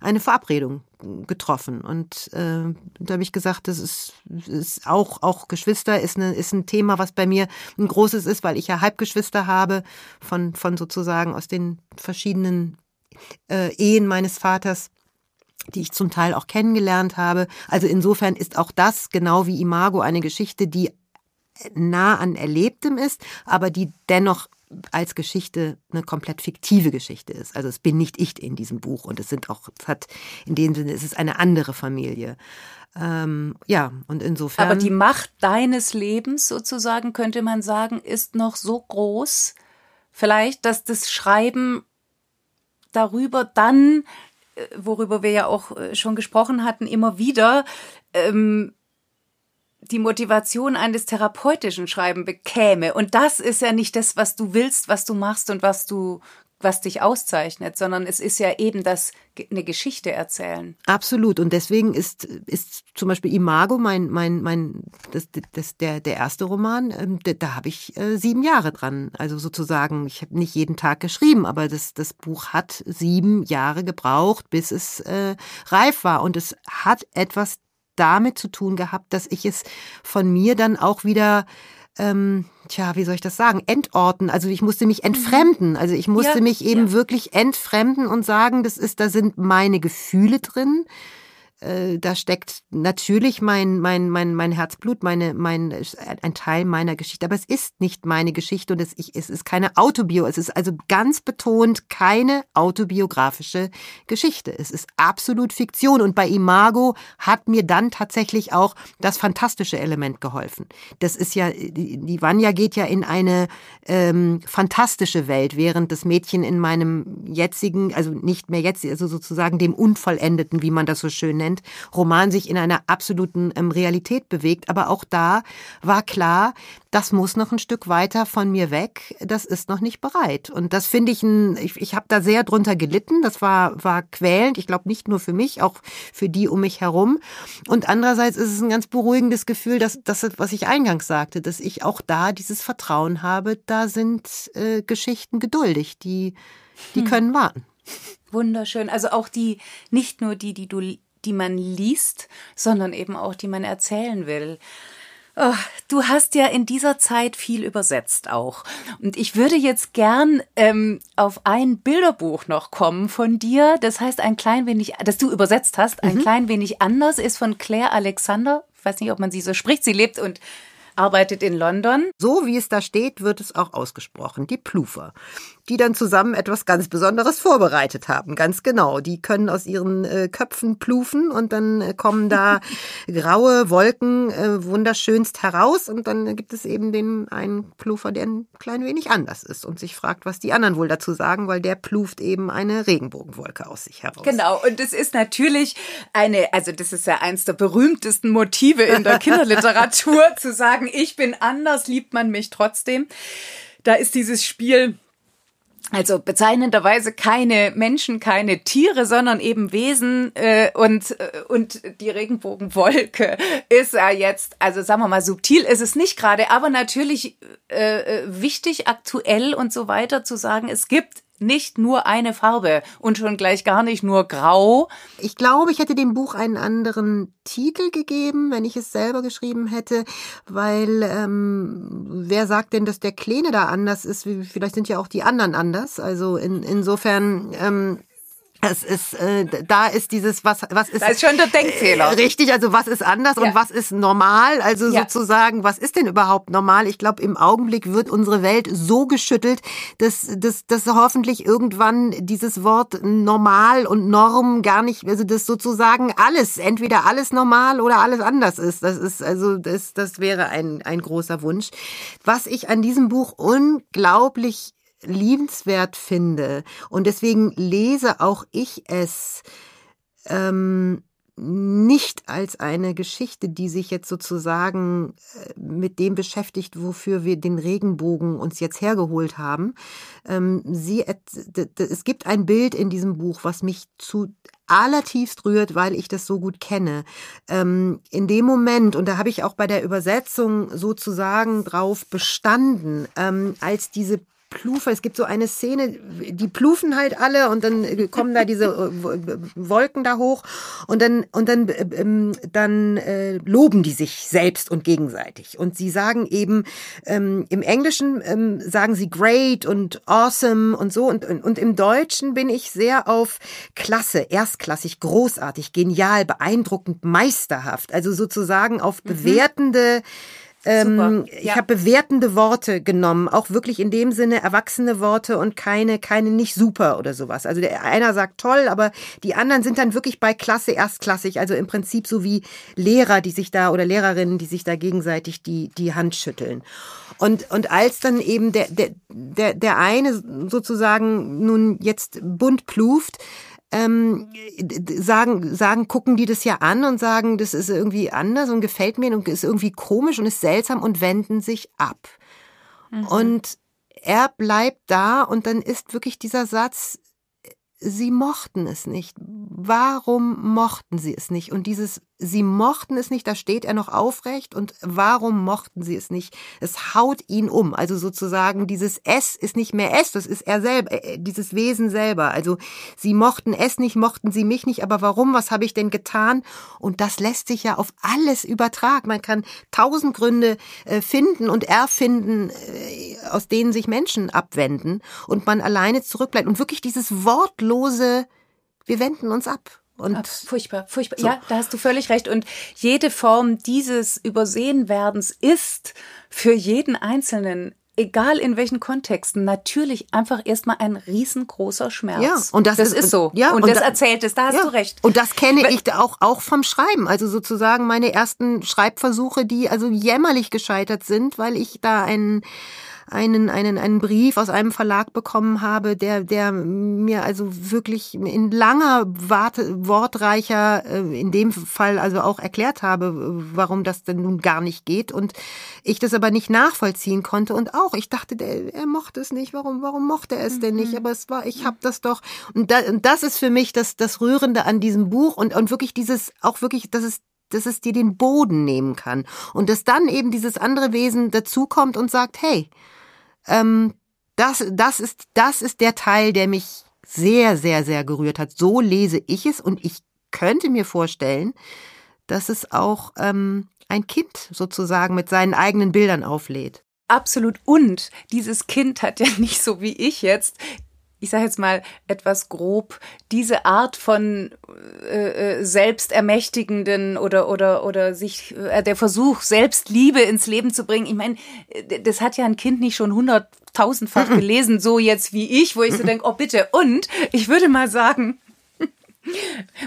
eine Verabredung getroffen. Und äh, da habe ich gesagt, das ist, ist auch, auch Geschwister ist, eine, ist ein Thema, was bei mir ein großes ist, weil ich ja Halbgeschwister habe von, von sozusagen aus den verschiedenen äh, Ehen meines Vaters die ich zum Teil auch kennengelernt habe. Also insofern ist auch das genau wie Imago eine Geschichte, die nah an Erlebtem ist, aber die dennoch als Geschichte eine komplett fiktive Geschichte ist. Also es bin nicht ich in diesem Buch und es sind auch, es hat in dem Sinne, es ist eine andere Familie. Ähm, ja, und insofern. Aber die Macht deines Lebens sozusagen, könnte man sagen, ist noch so groß, vielleicht, dass das Schreiben darüber dann worüber wir ja auch äh, schon gesprochen hatten, immer wieder ähm, die Motivation eines therapeutischen Schreiben bekäme. Und das ist ja nicht das, was du willst, was du machst und was du was dich auszeichnet, sondern es ist ja eben das eine Geschichte erzählen. Absolut. Und deswegen ist ist zum Beispiel Imago mein mein mein das, das der der erste Roman, ähm, da, habe ich äh, sieben Jahre dran, also sozusagen ich habe nicht jeden Tag geschrieben, aber das das Buch hat sieben Jahre gebraucht, bis es äh, reif war. Und es hat etwas damit zu tun gehabt, dass ich es von mir dann auch wieder ähm, tja, wie soll ich das sagen, entorten. Also ich musste mich entfremden. Also ich musste ja, mich eben ja. wirklich entfremden und sagen, das ist, da sind meine Gefühle drin äh, da steckt natürlich mein, mein, mein, mein Herzblut, meine, mein, ein Teil meiner Geschichte. Aber es ist nicht meine Geschichte und es, ich, es ist keine Autobio. Es ist also ganz betont keine autobiografische Geschichte. Es ist absolut Fiktion. Und bei Imago hat mir dann tatsächlich auch das fantastische Element geholfen. Das ist ja, die Vanya geht ja in eine ähm, fantastische Welt, während das Mädchen in meinem jetzigen, also nicht mehr jetzt, also sozusagen dem Unvollendeten, wie man das so schön nennt, Roman sich in einer absoluten ähm, Realität bewegt. Aber auch da war klar, das muss noch ein Stück weiter von mir weg. Das ist noch nicht bereit. Und das finde ich, ein, ich, ich habe da sehr drunter gelitten. Das war, war quälend. Ich glaube nicht nur für mich, auch für die um mich herum. Und andererseits ist es ein ganz beruhigendes Gefühl, dass das, was ich eingangs sagte, dass ich auch da dieses Vertrauen habe. Da sind äh, Geschichten geduldig, die, die hm. können warten. Wunderschön. Also auch die, nicht nur die, die du die man liest, sondern eben auch die man erzählen will. Oh, du hast ja in dieser Zeit viel übersetzt auch. Und ich würde jetzt gern ähm, auf ein Bilderbuch noch kommen von dir. Das heißt ein klein wenig, das du übersetzt hast, ein mhm. klein wenig anders, ist von Claire Alexander. Ich weiß nicht, ob man sie so spricht. Sie lebt und arbeitet in London. So wie es da steht, wird es auch ausgesprochen. Die Plufer die dann zusammen etwas ganz Besonderes vorbereitet haben. Ganz genau. Die können aus ihren äh, Köpfen plufen und dann äh, kommen da graue Wolken äh, wunderschönst heraus und dann gibt es eben den einen Plufer, der ein klein wenig anders ist und sich fragt, was die anderen wohl dazu sagen, weil der pluft eben eine Regenbogenwolke aus sich heraus. Genau. Und es ist natürlich eine, also das ist ja eins der berühmtesten Motive in der Kinderliteratur, zu sagen, ich bin anders, liebt man mich trotzdem. Da ist dieses Spiel also bezeichnenderweise keine Menschen, keine Tiere, sondern eben Wesen äh, und äh, und die Regenbogenwolke ist ja jetzt, also sagen wir mal subtil ist es nicht gerade, aber natürlich äh, äh wichtig, aktuell und so weiter zu sagen, es gibt nicht nur eine Farbe und schon gleich gar nicht nur grau. Ich glaube, ich hätte dem Buch einen anderen Titel gegeben, wenn ich es selber geschrieben hätte, weil ähm, wer sagt denn, dass der Kleine da anders ist? Vielleicht sind ja auch die anderen anders. Also in, insofern ähm, Es ist, äh, da ist dieses, was, was ist. Da ist schon der Denkfehler. Äh, richtig, also was ist anders ja. und was ist normal? Also ja. sozusagen, was ist denn überhaupt normal? Ich glaube, im Augenblick wird unsere Welt so geschüttelt, dass, dass, dass hoffentlich irgendwann dieses Wort normal und Norm gar nicht, also das sozusagen alles, entweder alles normal oder alles anders ist. Das ist, also, das, das wäre ein, ein großer Wunsch. Was ich an diesem Buch unglaublich liebenswert finde und deswegen lese auch ich es ähm, nicht als eine Geschichte, die sich jetzt sozusagen äh, mit dem beschäftigt, wofür wir den Regenbogen uns jetzt hergeholt haben. Ähm, sie, es gibt ein Bild in diesem Buch, was mich zu allertiefst rührt, weil ich das so gut kenne. Ähm, in dem Moment, und da habe ich auch bei der Übersetzung sozusagen drauf bestanden, ähm, als diese Plufer. Es gibt so eine Szene, die plufen halt alle und dann kommen da diese äh, Wolken da hoch und dann und dann äh, ähm, dann äh, loben die sich selbst und gegenseitig und sie sagen eben ähm, im Englischen ähm, sagen sie great und awesome und so und und im Deutschen bin ich sehr auf klasse, erstklassig, großartig, genial, beeindruckend, meisterhaft, also sozusagen auf mhm. bewertende mhm ähm, ja. Ich habe bewertende Worte genommen, auch wirklich in dem Sinne erwachsene Worte und keine, keine nicht super oder sowas. Also der einer sagt toll, aber die anderen sind dann wirklich bei Klasse erstklassig. Also im Prinzip so wie Lehrer, die sich da oder Lehrerinnen, die sich da gegenseitig die, die Hand schütteln. Und, und als dann eben der, der, der, der eine sozusagen nun jetzt bunt pluft, ähm, sagen, sagen, gucken die das ja an und sagen, das ist irgendwie anders und gefällt mir und ist irgendwie komisch und ist seltsam und wenden sich ab. Mhm. Und er bleibt da und dann ist wirklich dieser Satz, sie mochten es nicht. Warum mochten sie es nicht? Und dieses sie mochten es nicht, da steht er noch aufrecht und warum mochten sie es nicht? Es haut ihn um. Also sozusagen dieses S ist nicht mehr S, das ist er selber, äh, dieses Wesen selber. Also sie mochten es nicht, mochten sie mich nicht, aber warum? Was habe ich denn getan? Und das lässt sich ja auf alles übertragen. Man kann tausend Gründe äh, finden und erfinden, äh, aus denen sich Menschen abwenden und man alleine zurückbleibt und wirklich dieses wortlose wir wenden uns ab. Und Ach, furchtbar, furchtbar. So. Ja, da hast du völlig recht. Und jede Form dieses Übersehenwerdens ist für jeden Einzelnen egal in welchen Kontexten, natürlich einfach erstmal ein riesengroßer Schmerz. Ja, und das, das ist, ist, so. Ja, und, und das da, erzählt es, da hast ja, du recht. Und das kenne ich auch, auch vom Schreiben. Also sozusagen meine ersten Schreibversuche, die also jämmerlich gescheitert sind, weil ich da einen einen, einen, einen Brief aus einem Verlag bekommen habe, der, der mir also wirklich in langer, Warte, wortreicher, äh, in dem Fall also auch erklärt habe, warum das denn nun gar nicht geht und ich das aber nicht nachvollziehen konnte und auch, ich dachte, der, er mochte es nicht, warum, warum mochte er es denn nicht, mhm. aber es war, ich habe das doch und, da, und das ist für mich das, das Rührende an diesem Buch und, und wirklich dieses, auch wirklich, dass es dass es dir den Boden nehmen kann und dass dann eben dieses andere Wesen dazukommt und sagt, hey, ähm, das, das, ist, das ist der Teil, der mich sehr, sehr, sehr gerührt hat. So lese ich es und ich könnte mir vorstellen, dass es auch ähm, ein Kind sozusagen mit seinen eigenen Bildern auflädt. Absolut. Und dieses Kind hat ja nicht so wie ich jetzt ich sage jetzt mal etwas grob, diese Art von äh, äh, selbstermächtigenden oder oder oder sich äh, der Versuch Selbstliebe ins Leben zu bringen. Ich meine, das hat ja ein Kind nicht schon hunderttausendfach gelesen, so jetzt wie ich, wo ich so denke, oh bitte. Und ich würde mal sagen,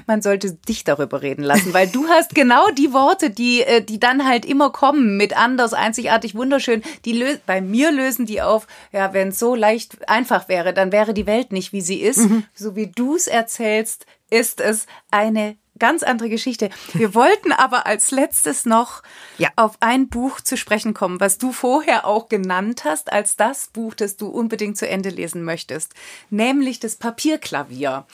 man sollte dich darüber reden lassen, weil du hast genau die Worte, die, äh, die dann halt immer kommen mit anders, einzigartig, wunderschön. Die lö bei mir lösen die auf, ja, wenn es so leicht einfach wäre, dann wäre die Welt nicht, wie sie ist. Mhm. So wie du es erzählst, ist es eine ganz andere Geschichte. Wir wollten aber als letztes noch ja. auf ein Buch zu sprechen kommen, was du vorher auch genannt hast als das Buch, das du unbedingt zu Ende lesen möchtest, nämlich das Papierklavier.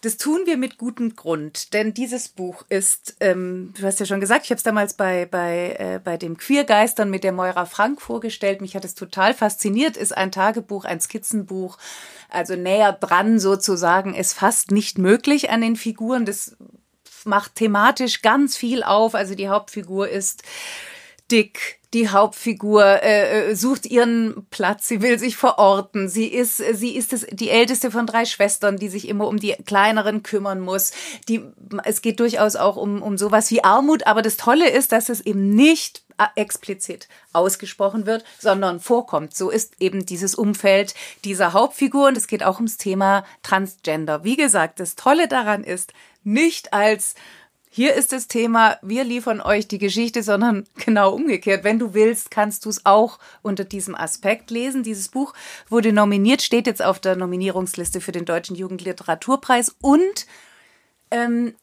Das tun wir mit gutem Grund, denn dieses Buch ist, ähm, du hast ja schon gesagt, ich habe es damals bei, bei, äh, bei dem Queergeistern mit der Moira Frank vorgestellt. Mich hat es total fasziniert, ist ein Tagebuch, ein Skizzenbuch. Also näher dran sozusagen ist fast nicht möglich an den Figuren. Das macht thematisch ganz viel auf. Also die Hauptfigur ist dick, die Hauptfigur äh, äh, sucht ihren Platz, sie will sich verorten. Sie ist, sie ist das, die älteste von drei Schwestern, die sich immer um die kleineren kümmern muss. Die, es geht durchaus auch um, um sowas wie Armut, aber das Tolle ist, dass es eben nicht äh, explizit ausgesprochen wird, sondern vorkommt. So ist eben dieses Umfeld dieser Hauptfigur und es geht auch ums Thema Transgender. Wie gesagt, das Tolle daran ist, nicht als hier ist das Thema, wir liefern euch die Geschichte, sondern genau umgekehrt. Wenn du willst, kannst du es auch unter diesem Aspekt lesen. Dieses Buch wurde nominiert, steht jetzt auf der Nominierungsliste für den Deutschen Jugendliteraturpreis und ähm,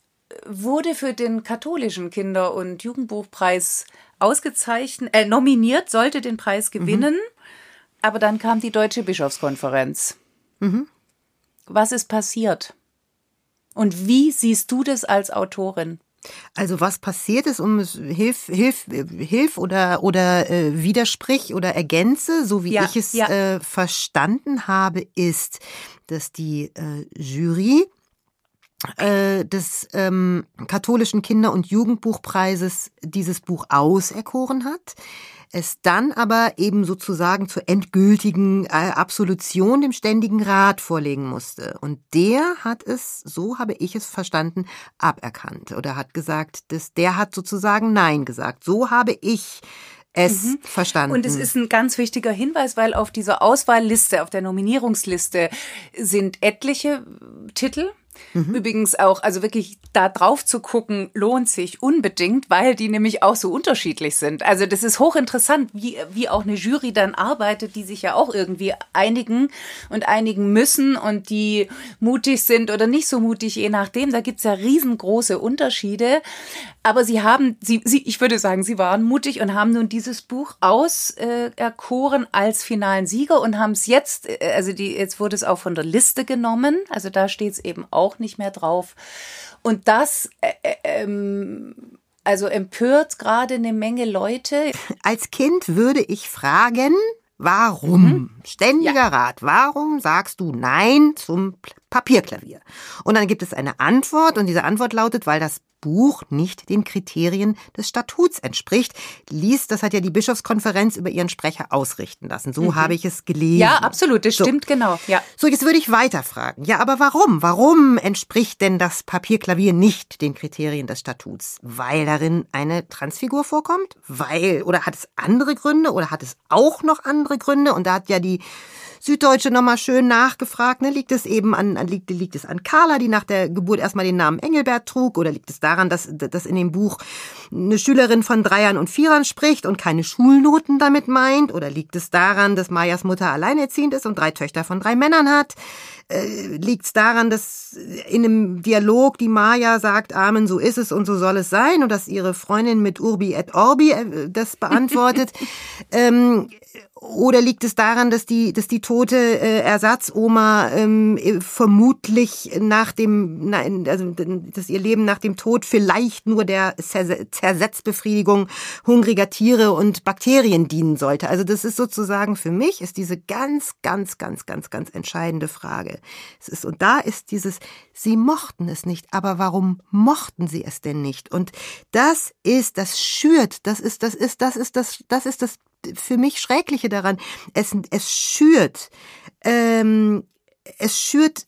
wurde für den katholischen Kinder- und Jugendbuchpreis ausgezeichnet, äh, nominiert, sollte den Preis gewinnen. Mhm. Aber dann kam die Deutsche Bischofskonferenz. Mhm. Was ist passiert? Und wie siehst du das als Autorin? Also was passiert ist, um hilf, hilf, hilf oder oder äh, widersprich oder ergänze, so wie ja, ich es ja. äh, verstanden habe, ist, dass die äh, Jury äh, des ähm, katholischen Kinder- und Jugendbuchpreises dieses Buch auserkoren hat es dann aber eben sozusagen zur endgültigen äh, Absolution dem Ständigen Rat vorlegen musste. Und der hat es, so habe ich es verstanden, aberkannt oder hat gesagt, dass der hat sozusagen Nein gesagt. So habe ich es mhm. verstanden. Und es ist ein ganz wichtiger Hinweis, weil auf dieser Auswahlliste, auf der Nominierungsliste sind etliche Titel Mhm. Übrigens auch, also wirklich da drauf zu gucken, lohnt sich unbedingt, weil die nämlich auch so unterschiedlich sind. Also das ist hochinteressant, wie, wie auch eine Jury dann arbeitet, die sich ja auch irgendwie einigen und einigen müssen und die mutig sind oder nicht so mutig, je nachdem. Da gibt's ja riesengroße Unterschiede. Aber sie haben, sie, sie, ich würde sagen, sie waren mutig und haben nun dieses Buch auserkoren äh, als finalen Sieger und haben es jetzt, äh, also die, jetzt wurde es auch von der Liste genommen. Also da steht es eben auch nicht mehr drauf. Und das, äh, äh, ähm, also empört gerade eine Menge Leute. Als Kind würde ich fragen, Warum? Mhm. Ständiger ja. Rat. Warum sagst du Nein zum Papierklavier? Und dann gibt es eine Antwort und diese Antwort lautet, weil das Buch nicht den Kriterien des Statuts entspricht, ließ, das hat ja die Bischofskonferenz über ihren Sprecher ausrichten lassen. So mhm. habe ich es gelesen. Ja, absolut, das so. stimmt genau. Ja. So, jetzt würde ich weiterfragen. Ja, aber warum? Warum entspricht denn das Papierklavier nicht den Kriterien des Statuts? Weil darin eine Transfigur vorkommt? Weil, oder hat es andere Gründe? Oder hat es auch noch andere Gründe? Und da hat ja die Süddeutsche nochmal schön nachgefragt, ne? liegt es eben an, an liegt, liegt es an Carla, die nach der Geburt erstmal den Namen Engelbert trug, oder liegt es daran, dass, dass in dem Buch eine Schülerin von Dreiern und Vierern spricht und keine Schulnoten damit meint, oder liegt es daran, dass Mayas Mutter alleinerziehend ist und drei Töchter von drei Männern hat? Äh, liegt es daran, dass in einem Dialog die Maya sagt, Amen, so ist es und so soll es sein, und dass ihre Freundin mit Urbi et Orbi äh, das beantwortet? ähm, oder liegt es daran, dass die, dass die tote äh, Ersatzoma ähm, vermutlich nach dem, na, also dass ihr Leben nach dem Tod vielleicht nur der Zersetzbefriedigung hungriger Tiere und Bakterien dienen sollte? Also das ist sozusagen für mich ist diese ganz, ganz, ganz, ganz, ganz entscheidende Frage. Es ist und da ist dieses, sie mochten es nicht, aber warum mochten sie es denn nicht? Und das ist, das schürt, das ist, das ist, das ist das, das ist das für mich Schreckliche daran. Es, es schürt, ähm, es schürt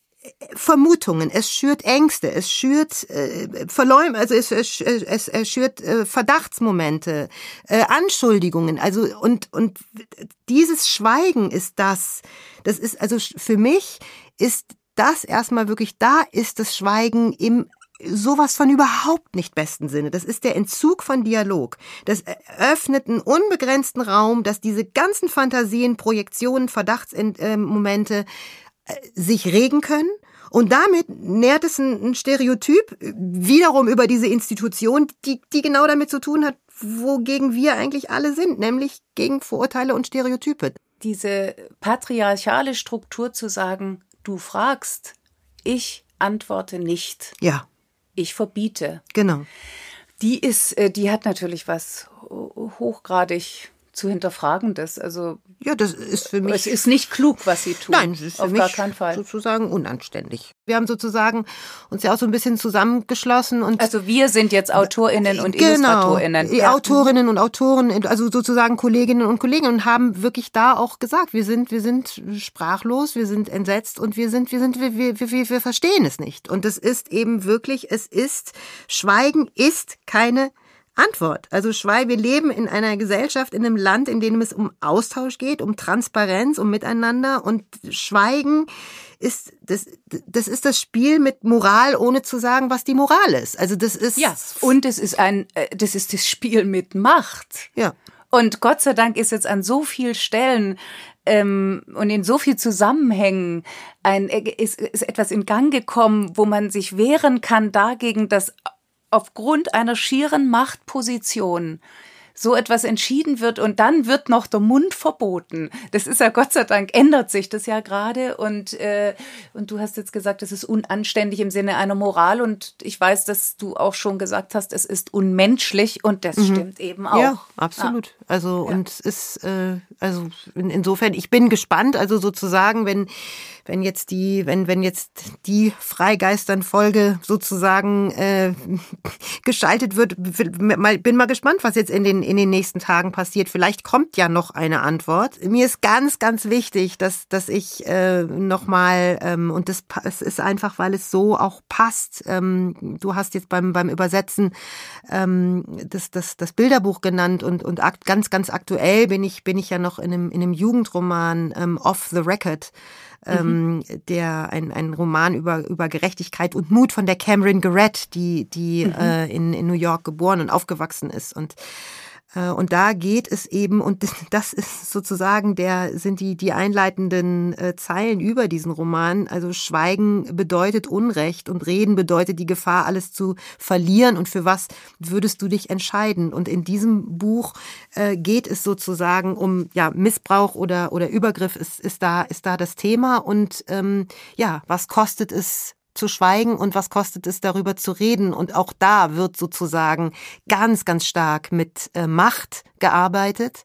Vermutungen, es schürt Ängste, es schürt äh, Verleum, also es, es, es, es schürt äh, Verdachtsmomente, äh, Anschuldigungen, also und und dieses Schweigen ist das, das ist also für mich ist das erstmal wirklich da ist das Schweigen im sowas von überhaupt nicht besten Sinne. Das ist der Entzug von Dialog. Das eröffnet einen unbegrenzten Raum, dass diese ganzen Fantasien, Projektionen, Verdachtsmomente äh, sich regen können. Und damit nährt es ein, Stereotyp wiederum über diese Institution, die, die genau damit zu tun hat, wogegen wir eigentlich alle sind, nämlich gegen Vorurteile und Stereotype. Diese patriarchale Struktur zu sagen, du fragst, ich antworte nicht. Ja ich verbiete. Genau. Die ist, äh, die hat natürlich was hochgradig zu hinterfragendes. Also Ja, das ist für mich. Es ist nicht klug, was sie tun. Nein, es ist für Auf gar keinen Fall. sozusagen unanständig. Wir haben sozusagen uns ja auch so ein bisschen zusammengeschlossen und Also wir sind jetzt AutorInnen und genau, IllustratorInnen. Ja. Autorinnen und Autoren, also sozusagen Kolleginnen und Kollegen und haben wirklich da auch gesagt, wir sind, wir sind sprachlos, wir sind entsetzt und wir sind, wir sind, wir, wir, wir, wir verstehen es nicht. Und es ist eben wirklich, es ist, Schweigen ist keine Antwort. Also Schweigen, wir leben in einer Gesellschaft, in einem Land, in dem es um Austausch geht, um Transparenz, um Miteinander und Schweigen ist das, das ist das Spiel mit Moral, ohne zu sagen, was die Moral ist. Also das ist Ja, und es ist ein, äh, das ist das Spiel mit Macht. ja. Und Gott sei Dank ist jetzt an so vielen Stellen ähm, und in so viel Zusammenhängen ein, äh, ist, ist etwas in Gang gekommen, wo man sich wehren kann dagegen, dass aufgrund einer schieren Machtposition so etwas entschieden wird und dann wird noch der Mund verboten. Das ist ja Gott sei Dank ändert sich das ja gerade und äh, und du hast jetzt gesagt, es ist unanständig im Sinne einer Moral und ich weiß, dass du auch schon gesagt hast, es ist unmenschlich und das stimmt eben auch. Mhm. Ja, absolut. Also und es ist äh, also in, insofern, ich bin gespannt, also sozusagen, wenn wenn jetzt die, wenn wenn jetzt die Freigeistern-Folge sozusagen äh, geschaltet wird, bin mal gespannt, was jetzt in den in den nächsten Tagen passiert. Vielleicht kommt ja noch eine Antwort. Mir ist ganz ganz wichtig, dass dass ich äh, noch mal ähm, und das es ist einfach, weil es so auch passt. Ähm, du hast jetzt beim beim Übersetzen ähm, das, das, das Bilderbuch genannt und, und ganz, ganz aktuell bin ich, bin ich ja noch in einem, in einem Jugendroman ähm, Off the Record, ähm, der ein, ein Roman über, über Gerechtigkeit und Mut von der Cameron Garrett, die, die äh, in, in New York geboren und aufgewachsen ist. Und und da geht es eben, und das ist sozusagen der, sind die, die einleitenden äh, Zeilen über diesen Roman. Also Schweigen bedeutet Unrecht und Reden bedeutet die Gefahr, alles zu verlieren. Und für was würdest du dich entscheiden? Und in diesem Buch äh, geht es sozusagen um ja, Missbrauch oder, oder Übergriff ist, ist, da, ist da das Thema. Und ähm, ja, was kostet es, zu schweigen und was kostet es darüber zu reden. Und auch da wird sozusagen ganz, ganz stark mit äh, Macht gearbeitet.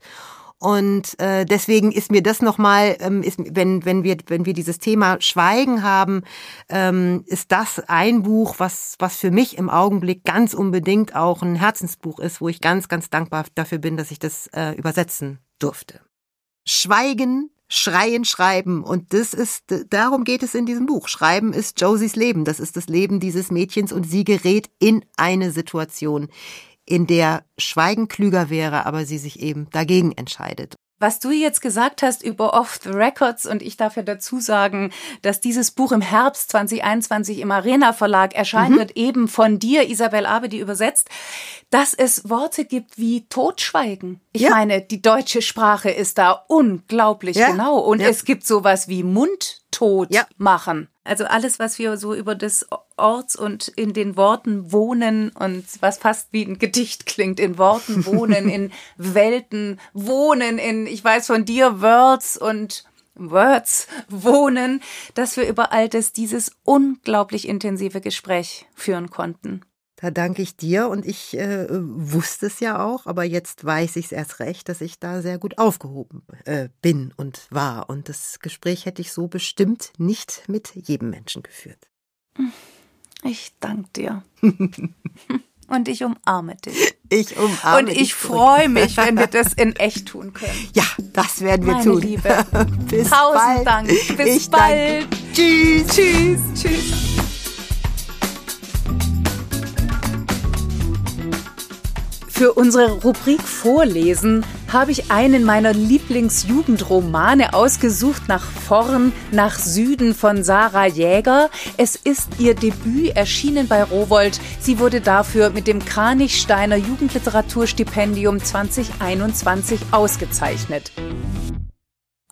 Und äh, deswegen ist mir das nochmal, ähm, ist, wenn, wenn, wir, wenn wir dieses Thema Schweigen haben, ähm, ist das ein Buch, was, was für mich im Augenblick ganz unbedingt auch ein Herzensbuch ist, wo ich ganz, ganz dankbar dafür bin, dass ich das äh, übersetzen durfte. Schweigen, Schreien, Schreiben. Und das ist, darum geht es in diesem Buch. Schreiben ist Josies Leben. Das ist das Leben dieses Mädchens und sie gerät in eine Situation, in der Schweigen klüger wäre, aber sie sich eben dagegen entscheidet. Was du jetzt gesagt hast über Off the Records und ich darf ja dazu sagen, dass dieses Buch im Herbst 2021 im Arena Verlag erscheinen wird, eben von dir, Isabel Abedi, übersetzt, dass es Worte gibt wie Totschweigen. Ich Ja. meine, die deutsche Sprache ist da unglaublich Ja. genau und Ja. es gibt sowas wie Mundtot machen. Also alles, was wir so über des Orts und in den Worten wohnen und was fast wie ein Gedicht klingt, in Worten wohnen, in Welten wohnen, in, ich weiß von dir, Words und Words wohnen, dass wir über all das dieses unglaublich intensive Gespräch führen konnten. Da danke ich dir und ich äh, wusste es ja auch, aber jetzt weiß ich es erst recht, dass ich da sehr gut aufgehoben äh, bin und war. Und das Gespräch hätte ich so bestimmt nicht mit jedem Menschen geführt. Ich danke dir. und ich umarme dich. Ich umarme Und ich freue mich, wenn wir das in echt tun können. Ja, das werden wir Meine tun. Liebe. Bis Tausend bald. Dank. Bis ich bald. Danke. Tschüss. Tschüss. Tschüss. Für unsere Rubrik Vorlesen habe ich einen meiner Lieblingsjugendromane ausgesucht, nach vorn, nach Süden von Sarah Jäger. Es ist ihr Debüt, erschienen bei Rowold. Sie wurde dafür mit dem Kranichsteiner Jugendliteraturstipendium 2021 ausgezeichnet.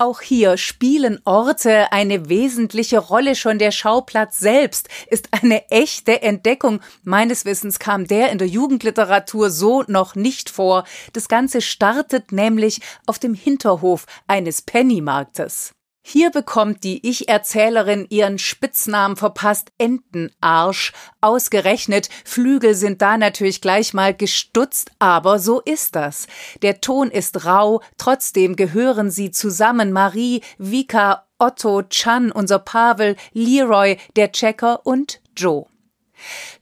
Auch hier spielen Orte eine wesentliche Rolle. Schon der Schauplatz selbst ist eine echte Entdeckung. Meines Wissens kam der in der Jugendliteratur so noch nicht vor. Das Ganze startet nämlich auf dem Hinterhof eines Pennymarktes. Hier bekommt die Ich-Erzählerin ihren Spitznamen verpasst, Entenarsch. Ausgerechnet, Flügel sind da natürlich gleich mal gestutzt, aber so ist das. Der Ton ist rau, trotzdem gehören sie zusammen, Marie, Vika, Otto, Chan, unser Pavel, Leroy, der Checker und Joe.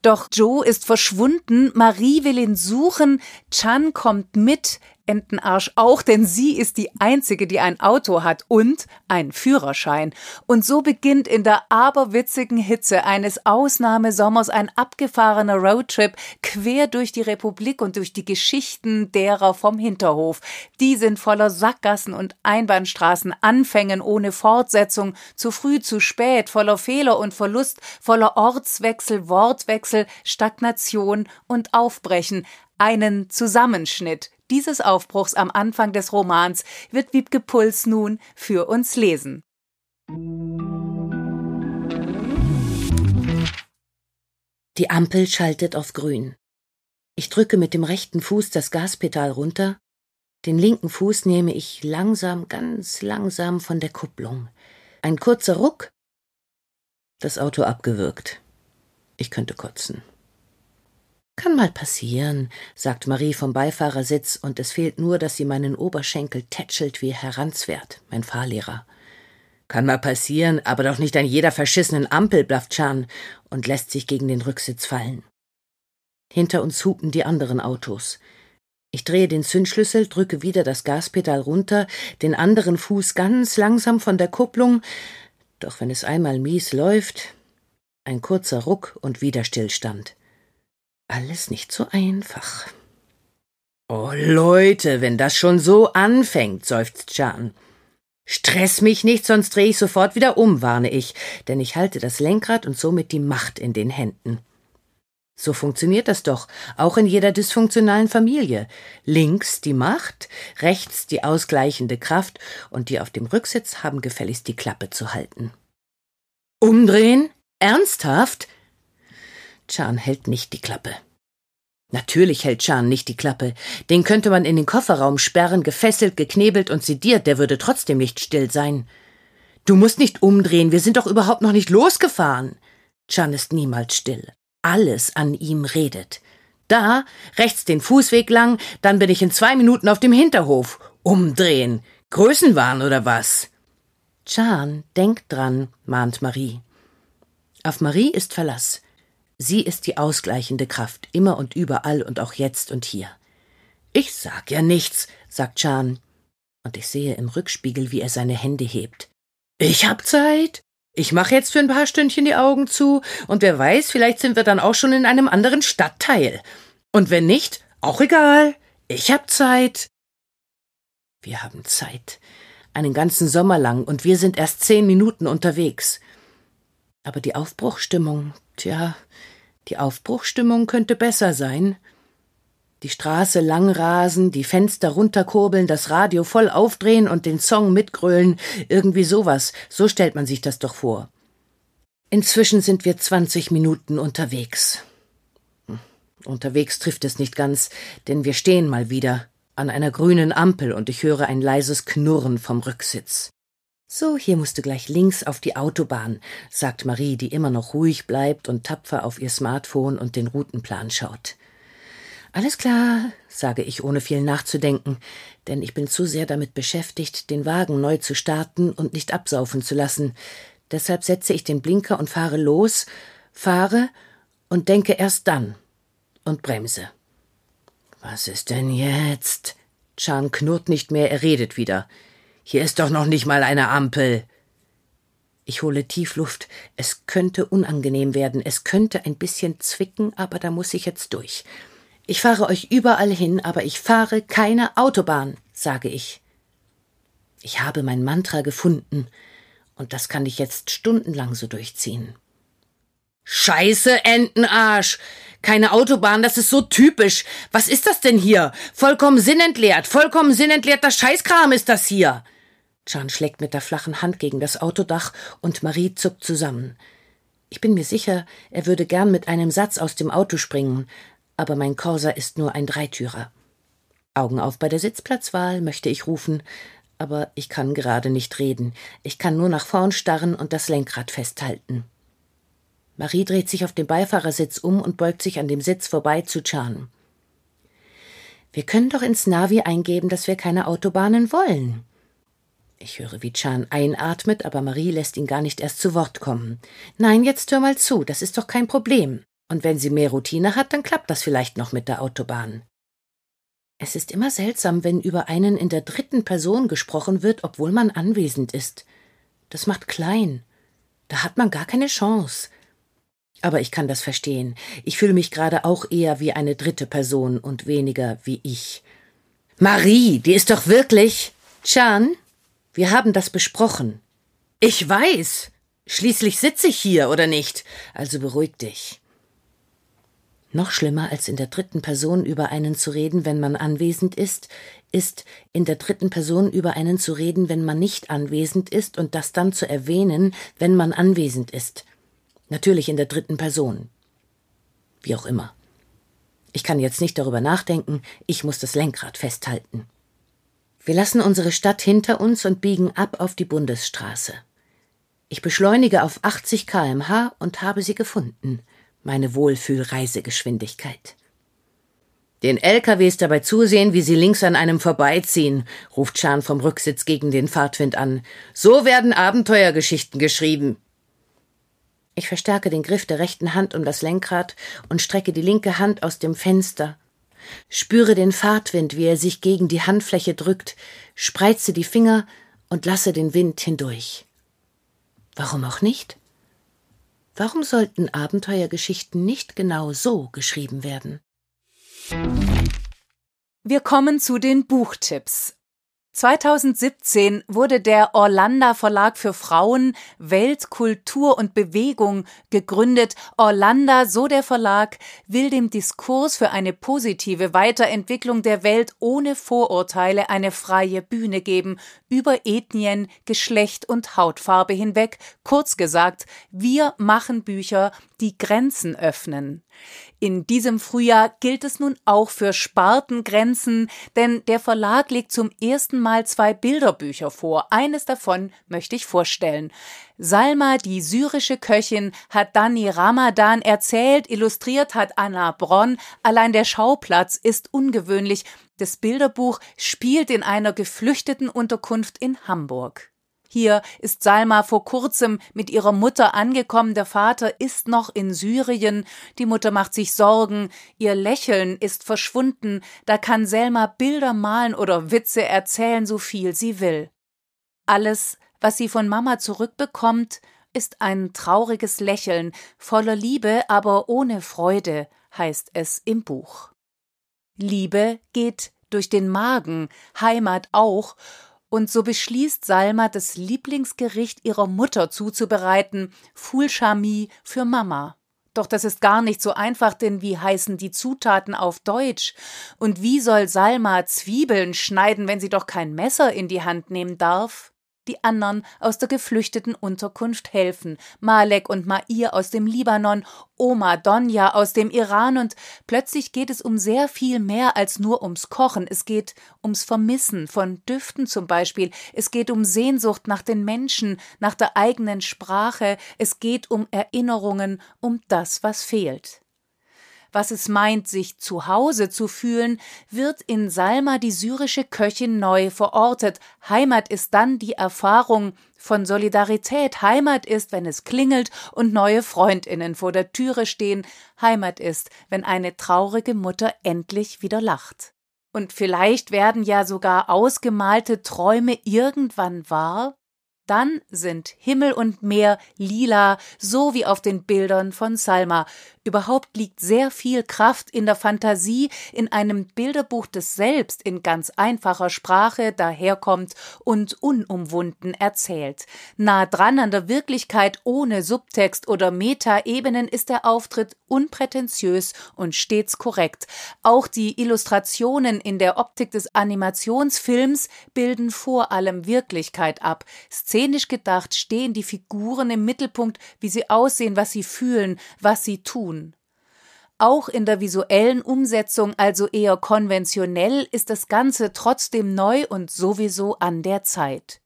Doch Joe ist verschwunden, Marie will ihn suchen, Chan kommt mit, Entenarsch auch, denn sie ist die einzige, die ein Auto hat und einen Führerschein. Und so beginnt in der aberwitzigen Hitze eines Ausnahmesommers ein abgefahrener Roadtrip quer durch die Republik und durch die Geschichten derer vom Hinterhof. Die sind voller Sackgassen und Einbahnstraßen, Anfängen ohne Fortsetzung, zu früh, zu spät, voller Fehler und Verlust, voller Ortswechsel, Wortwechsel, Stagnation und Aufbrechen. Einen Zusammenschnitt dieses Aufbruchs am Anfang des Romans wird Wiebke Puls nun für uns lesen. Die Ampel schaltet auf grün. Ich drücke mit dem rechten Fuß das Gaspedal runter, den linken Fuß nehme ich langsam, ganz langsam von der Kupplung. Ein kurzer Ruck, das Auto abgewürgt. Ich könnte kotzen. Kann mal passieren, sagt Marie vom Beifahrersitz, und es fehlt nur, dass sie meinen Oberschenkel tätschelt wie Herr Ranswert, mein Fahrlehrer. Kann mal passieren, aber doch nicht an jeder verschissenen Ampel, blafft Chan und lässt sich gegen den Rücksitz fallen. Hinter uns hupen die anderen Autos. Ich drehe den Zündschlüssel, drücke wieder das Gaspedal runter, den anderen Fuß ganz langsam von der Kupplung, doch wenn es einmal mies läuft, ein kurzer Ruck und wieder Stillstand. Alles nicht so einfach. Oh Leute, wenn das schon so anfängt, seufzt Jan. Stress mich nicht, sonst drehe ich sofort wieder um, warne ich, denn ich halte das Lenkrad und somit die Macht in den Händen. So funktioniert das doch, auch in jeder dysfunktionalen Familie. Links die Macht, rechts die ausgleichende Kraft und die auf dem Rücksitz haben gefälligst die Klappe zu halten. Umdrehen? Ernsthaft? Chan hält nicht die Klappe. Natürlich hält Chan nicht die Klappe. Den könnte man in den Kofferraum sperren, gefesselt, geknebelt und sediert, der würde trotzdem nicht still sein. Du musst nicht umdrehen, wir sind doch überhaupt noch nicht losgefahren. Chan ist niemals still. Alles an ihm redet. Da, rechts den Fußweg lang, dann bin ich in zwei Minuten auf dem Hinterhof. Umdrehen. Größenwahn oder was? Chan, denk dran, mahnt Marie. Auf Marie ist Verlass. Sie ist die ausgleichende Kraft, immer und überall und auch jetzt und hier. Ich sag ja nichts, sagt Chan. Und ich sehe im Rückspiegel, wie er seine Hände hebt. Ich hab Zeit. Ich mache jetzt für ein paar Stündchen die Augen zu, und wer weiß, vielleicht sind wir dann auch schon in einem anderen Stadtteil. Und wenn nicht, auch egal. Ich hab Zeit. Wir haben Zeit. Einen ganzen Sommer lang, und wir sind erst zehn Minuten unterwegs. Aber die Aufbruchstimmung, tja, die Aufbruchstimmung könnte besser sein. Die Straße lang rasen, die Fenster runterkurbeln, das Radio voll aufdrehen und den Song mitgrölen, irgendwie sowas, so stellt man sich das doch vor. Inzwischen sind wir zwanzig Minuten unterwegs. Hm, unterwegs trifft es nicht ganz, denn wir stehen mal wieder an einer grünen Ampel und ich höre ein leises Knurren vom Rücksitz. So, hier musst du gleich links auf die Autobahn, sagt Marie, die immer noch ruhig bleibt und tapfer auf ihr Smartphone und den Routenplan schaut. Alles klar, sage ich ohne viel nachzudenken, denn ich bin zu sehr damit beschäftigt, den Wagen neu zu starten und nicht absaufen zu lassen. Deshalb setze ich den Blinker und fahre los, fahre und denke erst dann und bremse. Was ist denn jetzt? Chan knurrt nicht mehr, er redet wieder. Hier ist doch noch nicht mal eine Ampel. Ich hole Tiefluft. Es könnte unangenehm werden, es könnte ein bisschen zwicken, aber da muss ich jetzt durch. Ich fahre euch überall hin, aber ich fahre keine Autobahn, sage ich. Ich habe mein Mantra gefunden, und das kann ich jetzt stundenlang so durchziehen. Scheiße, Entenarsch! Keine Autobahn, das ist so typisch. Was ist das denn hier? Vollkommen sinnentleert, vollkommen sinnentleerter Scheißkram ist das hier. Chan schlägt mit der flachen Hand gegen das Autodach und Marie zuckt zusammen. Ich bin mir sicher, er würde gern mit einem Satz aus dem Auto springen, aber mein Corsa ist nur ein Dreitürer. Augen auf bei der Sitzplatzwahl, möchte ich rufen, aber ich kann gerade nicht reden. Ich kann nur nach vorn starren und das Lenkrad festhalten. Marie dreht sich auf dem Beifahrersitz um und beugt sich an dem Sitz vorbei zu Chan. Wir können doch ins Navi eingeben, dass wir keine Autobahnen wollen. Ich höre, wie Chan einatmet, aber Marie lässt ihn gar nicht erst zu Wort kommen. Nein, jetzt hör mal zu, das ist doch kein Problem. Und wenn sie mehr Routine hat, dann klappt das vielleicht noch mit der Autobahn. Es ist immer seltsam, wenn über einen in der dritten Person gesprochen wird, obwohl man anwesend ist. Das macht klein. Da hat man gar keine Chance. Aber ich kann das verstehen. Ich fühle mich gerade auch eher wie eine dritte Person und weniger wie ich. Marie, die ist doch wirklich. Chan, wir haben das besprochen. Ich weiß. Schließlich sitze ich hier, oder nicht? Also beruhig dich. Noch schlimmer als in der dritten Person über einen zu reden, wenn man anwesend ist, ist in der dritten Person über einen zu reden, wenn man nicht anwesend ist und das dann zu erwähnen, wenn man anwesend ist. Natürlich in der dritten Person. Wie auch immer. Ich kann jetzt nicht darüber nachdenken, ich muss das Lenkrad festhalten. Wir lassen unsere Stadt hinter uns und biegen ab auf die Bundesstraße. Ich beschleunige auf 80 kmh und habe sie gefunden – meine Wohlfühlreisegeschwindigkeit. Den LKWs dabei zusehen, wie sie links an einem vorbeiziehen, ruft Chan vom Rücksitz gegen den Fahrtwind an. So werden Abenteuergeschichten geschrieben. Ich verstärke den Griff der rechten Hand um das Lenkrad und strecke die linke Hand aus dem Fenster. Spüre den Fahrtwind, wie er sich gegen die Handfläche drückt, spreize die Finger und lasse den Wind hindurch. Warum auch nicht? Warum sollten Abenteuergeschichten nicht genau so geschrieben werden? Wir kommen zu den Buchtipps. 2017 wurde der Orlando Verlag für Frauen, Welt, Kultur und Bewegung gegründet. Orlando, so der Verlag, will dem Diskurs für eine positive Weiterentwicklung der Welt ohne Vorurteile eine freie Bühne geben, über Ethnien, Geschlecht und Hautfarbe hinweg. Kurz gesagt, wir machen Bücher, die Grenzen öffnen. In diesem Frühjahr gilt es nun auch für Spartengrenzen, denn der Verlag legt zum ersten Mal zwei Bilderbücher vor. Eines davon möchte ich vorstellen. Salma, die syrische Köchin, hat Dani Ramadan erzählt, illustriert hat Anna Bronn. Allein der Schauplatz ist ungewöhnlich. Das Bilderbuch spielt in einer geflüchteten Unterkunft in Hamburg. Hier ist Salma vor kurzem mit ihrer Mutter angekommen. Der Vater ist noch in Syrien. Die Mutter macht sich Sorgen. Ihr Lächeln ist verschwunden. Da kann Selma Bilder malen oder Witze erzählen, so viel sie will. Alles, was sie von Mama zurückbekommt, ist ein trauriges Lächeln, voller Liebe, aber ohne Freude, heißt es im Buch. Liebe geht durch den Magen, Heimat auch, und so beschließt Salma, das Lieblingsgericht ihrer Mutter zuzubereiten, Fulchami für Mama. Doch das ist gar nicht so einfach, denn wie heißen die Zutaten auf Deutsch? Und wie soll Salma Zwiebeln schneiden, wenn sie doch kein Messer in die Hand nehmen darf? Die anderen aus der geflüchteten Unterkunft helfen, Malek und Mair aus dem Libanon, Oma Donja aus dem Iran und plötzlich geht es um sehr viel mehr als nur ums Kochen. Es geht ums Vermissen von Düften zum Beispiel. Es geht um Sehnsucht nach den Menschen, nach der eigenen Sprache. Es geht um Erinnerungen, um das, was fehlt was es meint, sich zu Hause zu fühlen, wird in Salma die syrische Köchin neu verortet. Heimat ist dann die Erfahrung von Solidarität. Heimat ist, wenn es klingelt und neue Freundinnen vor der Türe stehen. Heimat ist, wenn eine traurige Mutter endlich wieder lacht. Und vielleicht werden ja sogar ausgemalte Träume irgendwann wahr? Dann sind Himmel und Meer lila, so wie auf den Bildern von Salma. Überhaupt liegt sehr viel Kraft in der Fantasie, in einem Bilderbuch, das selbst in ganz einfacher Sprache daherkommt und unumwunden erzählt. Nah dran an der Wirklichkeit ohne Subtext oder Metaebenen ist der Auftritt unprätentiös und stets korrekt. Auch die Illustrationen in der Optik des Animationsfilms bilden vor allem Wirklichkeit ab. Szenisch gedacht stehen die Figuren im Mittelpunkt, wie sie aussehen, was sie fühlen, was sie tun. Auch in der visuellen Umsetzung, also eher konventionell, ist das Ganze trotzdem neu und sowieso an der Zeit.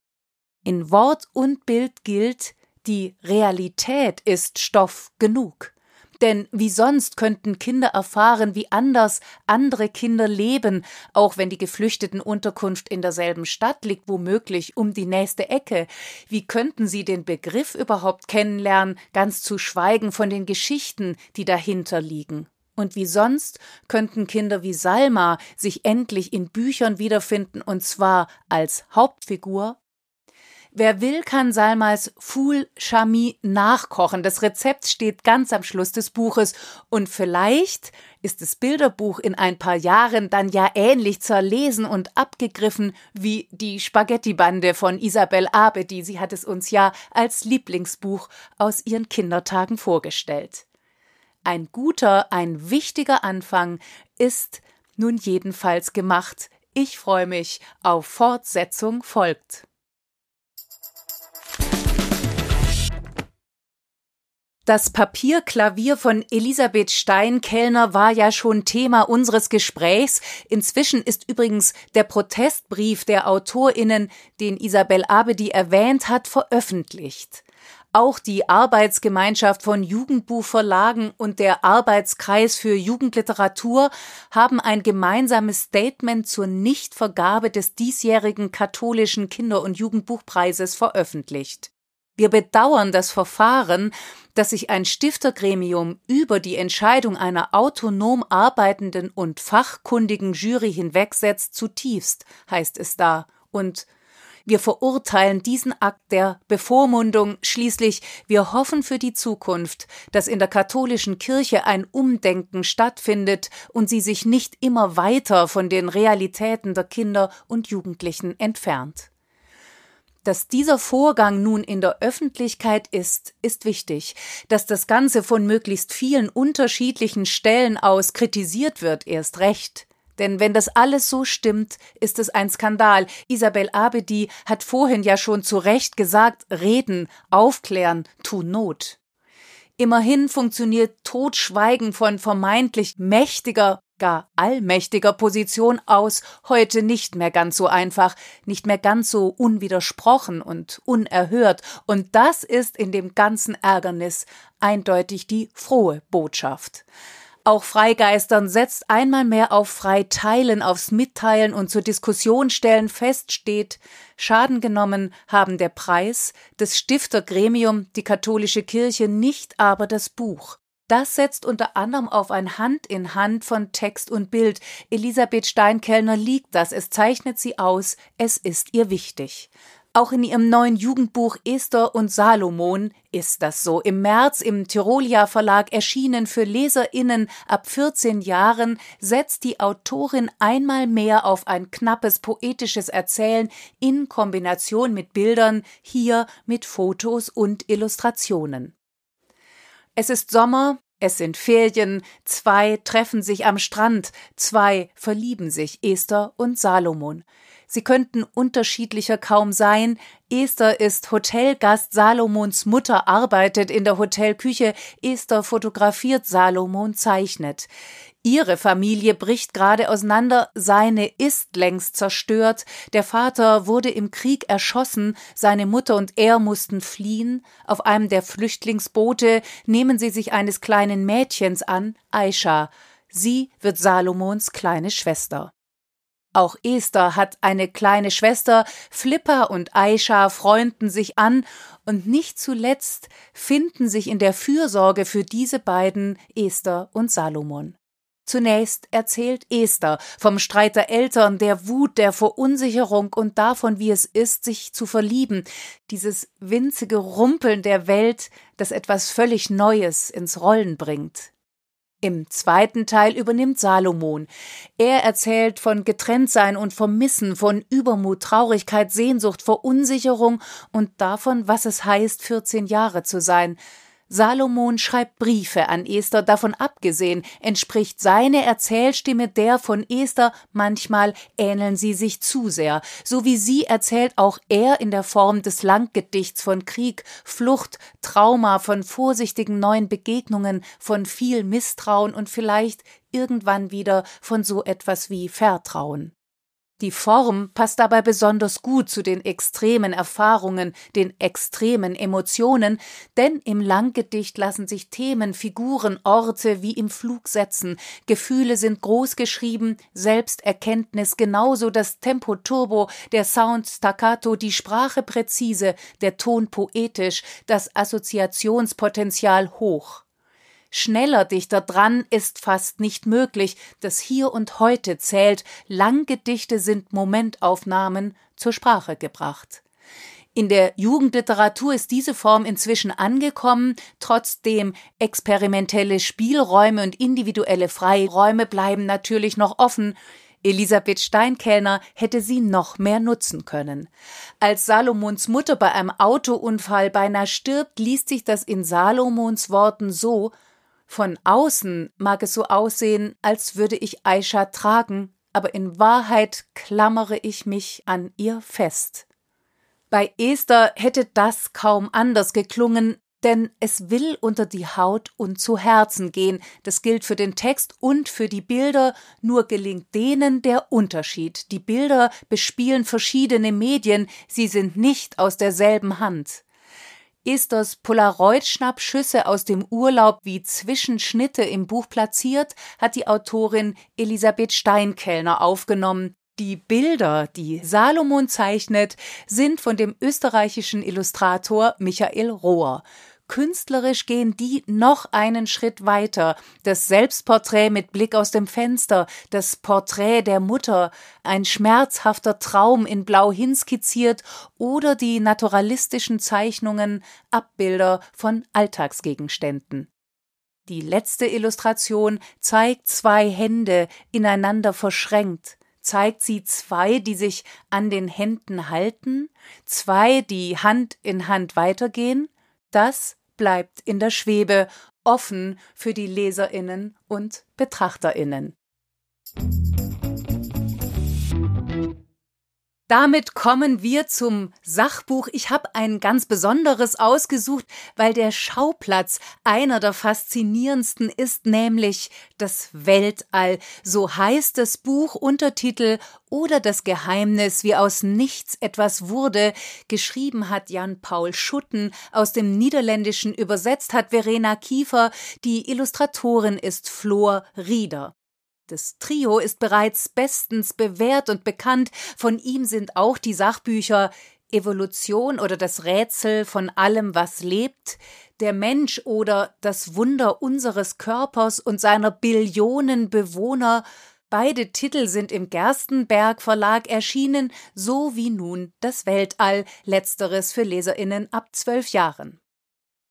In Wort und Bild gilt, die Realität ist Stoff genug. Denn wie sonst könnten Kinder erfahren, wie anders andere Kinder leben, auch wenn die Geflüchtetenunterkunft in derselben Stadt liegt, womöglich um die nächste Ecke. Wie könnten sie den Begriff überhaupt kennenlernen, ganz zu schweigen von den Geschichten, die dahinter liegen? Und wie sonst könnten Kinder wie Salma sich endlich in Büchern wiederfinden, und zwar als Hauptfigur Wer will, kann Salmas Foul Chami nachkochen. Das Rezept steht ganz am Schluss des Buches und vielleicht ist das Bilderbuch in ein paar Jahren dann ja ähnlich zerlesen und abgegriffen wie die Spaghetti-Bande von Isabel Abedi. Sie hat es uns ja als Lieblingsbuch aus ihren Kindertagen vorgestellt. Ein guter, ein wichtiger Anfang ist nun jedenfalls gemacht. Ich freue mich auf Fortsetzung folgt. Das Papierklavier von Elisabeth Stein-Kellner war ja schon Thema unseres Gesprächs. Inzwischen ist übrigens der Protestbrief der AutorInnen, den Isabel Abedi erwähnt hat, veröffentlicht. Auch die Arbeitsgemeinschaft von Jugendbuchverlagen und der Arbeitskreis für Jugendliteratur haben ein gemeinsames Statement zur Nichtvergabe des diesjährigen katholischen Kinder- und Jugendbuchpreises veröffentlicht. Wir bedauern das Verfahren, dass sich ein Stiftergremium über die Entscheidung einer autonom arbeitenden und fachkundigen Jury hinwegsetzt, zutiefst, heißt es da, und wir verurteilen diesen Akt der Bevormundung. Schließlich, wir hoffen für die Zukunft, dass in der katholischen Kirche ein Umdenken stattfindet und sie sich nicht immer weiter von den Realitäten der Kinder und Jugendlichen entfernt. Dass dieser Vorgang nun in der Öffentlichkeit ist, ist wichtig. Dass das Ganze von möglichst vielen unterschiedlichen Stellen aus kritisiert wird, erst recht. Denn wenn das alles so stimmt, ist es ein Skandal. Isabel Abedi hat vorhin ja schon zu Recht gesagt, reden, aufklären, tun Not. Immerhin funktioniert Totschweigen von vermeintlich mächtiger gar allmächtiger Position aus heute nicht mehr ganz so einfach, nicht mehr ganz so unwidersprochen und unerhört, und das ist in dem ganzen Ärgernis eindeutig die frohe Botschaft. Auch Freigeistern setzt einmal mehr auf Freiteilen, aufs Mitteilen und zur Diskussion stellen fest steht, Schaden genommen haben der Preis, das Stiftergremium, die katholische Kirche, nicht aber das Buch. Das setzt unter anderem auf ein Hand in Hand von Text und Bild. Elisabeth Steinkellner liegt das, es zeichnet sie aus, es ist ihr wichtig. Auch in ihrem neuen Jugendbuch Esther und Salomon ist das so. Im März im Tirolia Verlag erschienen für LeserInnen ab 14 Jahren setzt die Autorin einmal mehr auf ein knappes poetisches Erzählen in Kombination mit Bildern, hier mit Fotos und Illustrationen. Es ist Sommer, es sind Ferien, zwei treffen sich am Strand, zwei verlieben sich, Esther und Salomon. Sie könnten unterschiedlicher kaum sein. Esther ist Hotelgast, Salomons Mutter arbeitet in der Hotelküche, Esther fotografiert, Salomon zeichnet. Ihre Familie bricht gerade auseinander, seine ist längst zerstört, der Vater wurde im Krieg erschossen, seine Mutter und er mussten fliehen, auf einem der Flüchtlingsboote nehmen sie sich eines kleinen Mädchens an, Aisha, sie wird Salomons kleine Schwester. Auch Esther hat eine kleine Schwester, Flipper und Aisha freunden sich an, und nicht zuletzt finden sich in der Fürsorge für diese beiden Esther und Salomon. Zunächst erzählt Esther vom Streit der Eltern, der Wut, der Verunsicherung und davon, wie es ist, sich zu verlieben, dieses winzige Rumpeln der Welt, das etwas völlig Neues ins Rollen bringt. Im zweiten Teil übernimmt Salomon. Er erzählt von Getrenntsein und Vermissen, von Übermut, Traurigkeit, Sehnsucht, Verunsicherung und davon, was es heißt, 14 Jahre zu sein. Salomon schreibt Briefe an Esther, davon abgesehen entspricht seine Erzählstimme der von Esther, manchmal ähneln sie sich zu sehr. So wie sie erzählt auch er in der Form des Langgedichts von Krieg, Flucht, Trauma, von vorsichtigen neuen Begegnungen, von viel Misstrauen und vielleicht irgendwann wieder von so etwas wie Vertrauen. Die Form passt dabei besonders gut zu den extremen Erfahrungen, den extremen Emotionen, denn im Langgedicht lassen sich Themen, Figuren, Orte wie im Flug setzen, Gefühle sind groß geschrieben, Selbsterkenntnis genauso das Tempo turbo, der Sound staccato, die Sprache präzise, der Ton poetisch, das Assoziationspotenzial hoch. Schneller dichter dran ist fast nicht möglich. Das Hier und Heute zählt. Langgedichte sind Momentaufnahmen zur Sprache gebracht. In der Jugendliteratur ist diese Form inzwischen angekommen, trotzdem experimentelle Spielräume und individuelle Freiräume bleiben natürlich noch offen. Elisabeth Steinkellner hätte sie noch mehr nutzen können. Als Salomons Mutter bei einem Autounfall beinahe stirbt, liest sich das in Salomons Worten so von außen mag es so aussehen, als würde ich Aisha tragen, aber in Wahrheit klammere ich mich an ihr fest. Bei Esther hätte das kaum anders geklungen, denn es will unter die Haut und zu Herzen gehen. Das gilt für den Text und für die Bilder, nur gelingt denen der Unterschied. Die Bilder bespielen verschiedene Medien, sie sind nicht aus derselben Hand ist das Polaroid-Schnappschüsse aus dem Urlaub wie Zwischenschnitte im Buch platziert, hat die Autorin Elisabeth Steinkellner aufgenommen. Die Bilder, die Salomon zeichnet, sind von dem österreichischen Illustrator Michael Rohr. Künstlerisch gehen die noch einen Schritt weiter. Das Selbstporträt mit Blick aus dem Fenster, das Porträt der Mutter, ein schmerzhafter Traum in Blau hinskizziert oder die naturalistischen Zeichnungen, Abbilder von Alltagsgegenständen. Die letzte Illustration zeigt zwei Hände ineinander verschränkt zeigt sie zwei, die sich an den Händen halten, zwei, die Hand in Hand weitergehen, das bleibt in der Schwebe, offen für die Leserinnen und Betrachterinnen. Damit kommen wir zum Sachbuch. Ich habe ein ganz besonderes ausgesucht, weil der Schauplatz einer der faszinierendsten ist, nämlich das Weltall. So heißt das Buch Untertitel oder das Geheimnis, wie aus nichts etwas wurde. Geschrieben hat Jan Paul Schutten, aus dem Niederländischen übersetzt hat Verena Kiefer, die Illustratorin ist Flor Rieder. Das Trio ist bereits bestens bewährt und bekannt. Von ihm sind auch die Sachbücher Evolution oder das Rätsel von allem, was lebt, der Mensch oder das Wunder unseres Körpers und seiner Billionen Bewohner. Beide Titel sind im Gerstenberg Verlag erschienen, so wie nun das Weltall, letzteres für Leserinnen ab zwölf Jahren.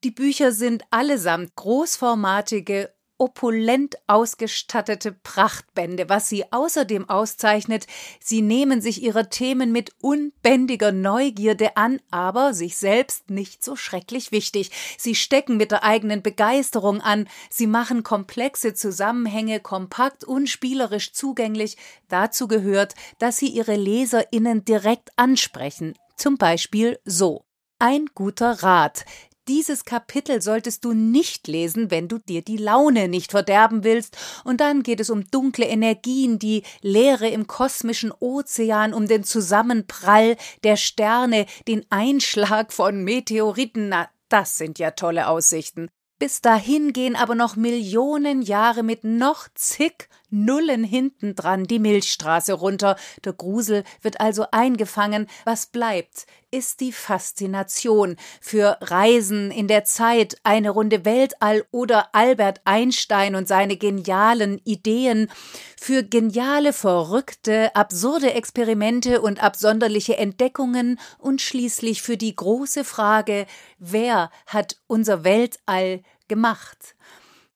Die Bücher sind allesamt großformatige opulent ausgestattete Prachtbände. Was sie außerdem auszeichnet, sie nehmen sich ihrer Themen mit unbändiger Neugierde an, aber sich selbst nicht so schrecklich wichtig. Sie stecken mit der eigenen Begeisterung an, sie machen komplexe Zusammenhänge kompakt und spielerisch zugänglich. Dazu gehört, dass sie ihre LeserInnen direkt ansprechen. Zum Beispiel so. Ein guter Rat. Dieses Kapitel solltest du nicht lesen, wenn du dir die Laune nicht verderben willst, und dann geht es um dunkle Energien, die Leere im kosmischen Ozean, um den Zusammenprall der Sterne, den Einschlag von Meteoriten, na, das sind ja tolle Aussichten. Bis dahin gehen aber noch Millionen Jahre mit noch zig Nullen hinten dran die Milchstraße runter. Der Grusel wird also eingefangen. Was bleibt, ist die Faszination für Reisen in der Zeit, eine Runde Weltall oder Albert Einstein und seine genialen Ideen, für geniale, verrückte, absurde Experimente und absonderliche Entdeckungen und schließlich für die große Frage, wer hat unser Weltall gemacht?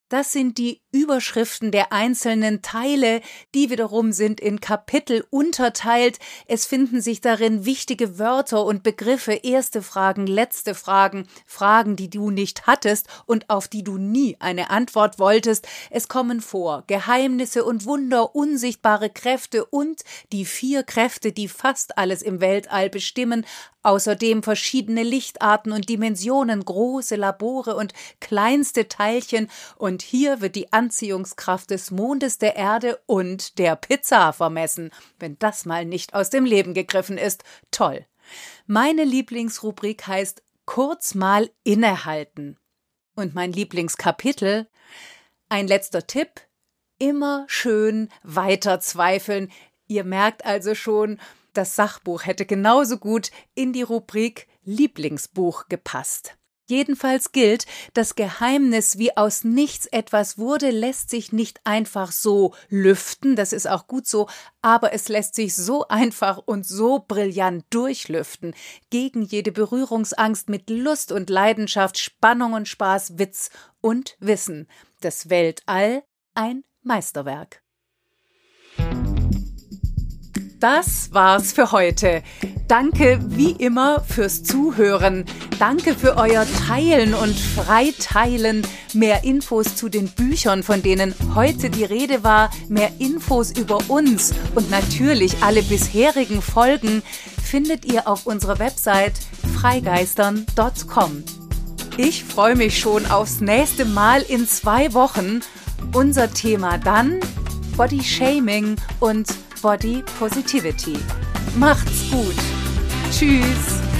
Das sind die Überschriften der einzelnen Teile, die wiederum sind in Kapitel unterteilt. Es finden sich darin wichtige Wörter und Begriffe, erste Fragen, letzte Fragen, Fragen, die du nicht hattest und auf die du nie eine Antwort wolltest. Es kommen vor Geheimnisse und Wunder, unsichtbare Kräfte und die vier Kräfte, die fast alles im Weltall bestimmen, Außerdem verschiedene Lichtarten und Dimensionen, große Labore und kleinste Teilchen, und hier wird die Anziehungskraft des Mondes, der Erde und der Pizza vermessen. Wenn das mal nicht aus dem Leben gegriffen ist, toll. Meine Lieblingsrubrik heißt Kurz mal innehalten. Und mein Lieblingskapitel Ein letzter Tipp immer schön weiter zweifeln. Ihr merkt also schon, das Sachbuch hätte genauso gut in die Rubrik Lieblingsbuch gepasst. Jedenfalls gilt, das Geheimnis, wie aus nichts etwas wurde, lässt sich nicht einfach so lüften, das ist auch gut so, aber es lässt sich so einfach und so brillant durchlüften, gegen jede Berührungsangst mit Lust und Leidenschaft, Spannung und Spaß, Witz und Wissen. Das Weltall ein Meisterwerk. Das war's für heute. Danke wie immer fürs Zuhören. Danke für euer Teilen und Freiteilen. Mehr Infos zu den Büchern, von denen heute die Rede war, mehr Infos über uns und natürlich alle bisherigen Folgen findet ihr auf unserer Website freigeistern.com. Ich freue mich schon aufs nächste Mal in zwei Wochen. Unser Thema dann Body Shaming und Body Positivity. Macht's gut. Tschüss.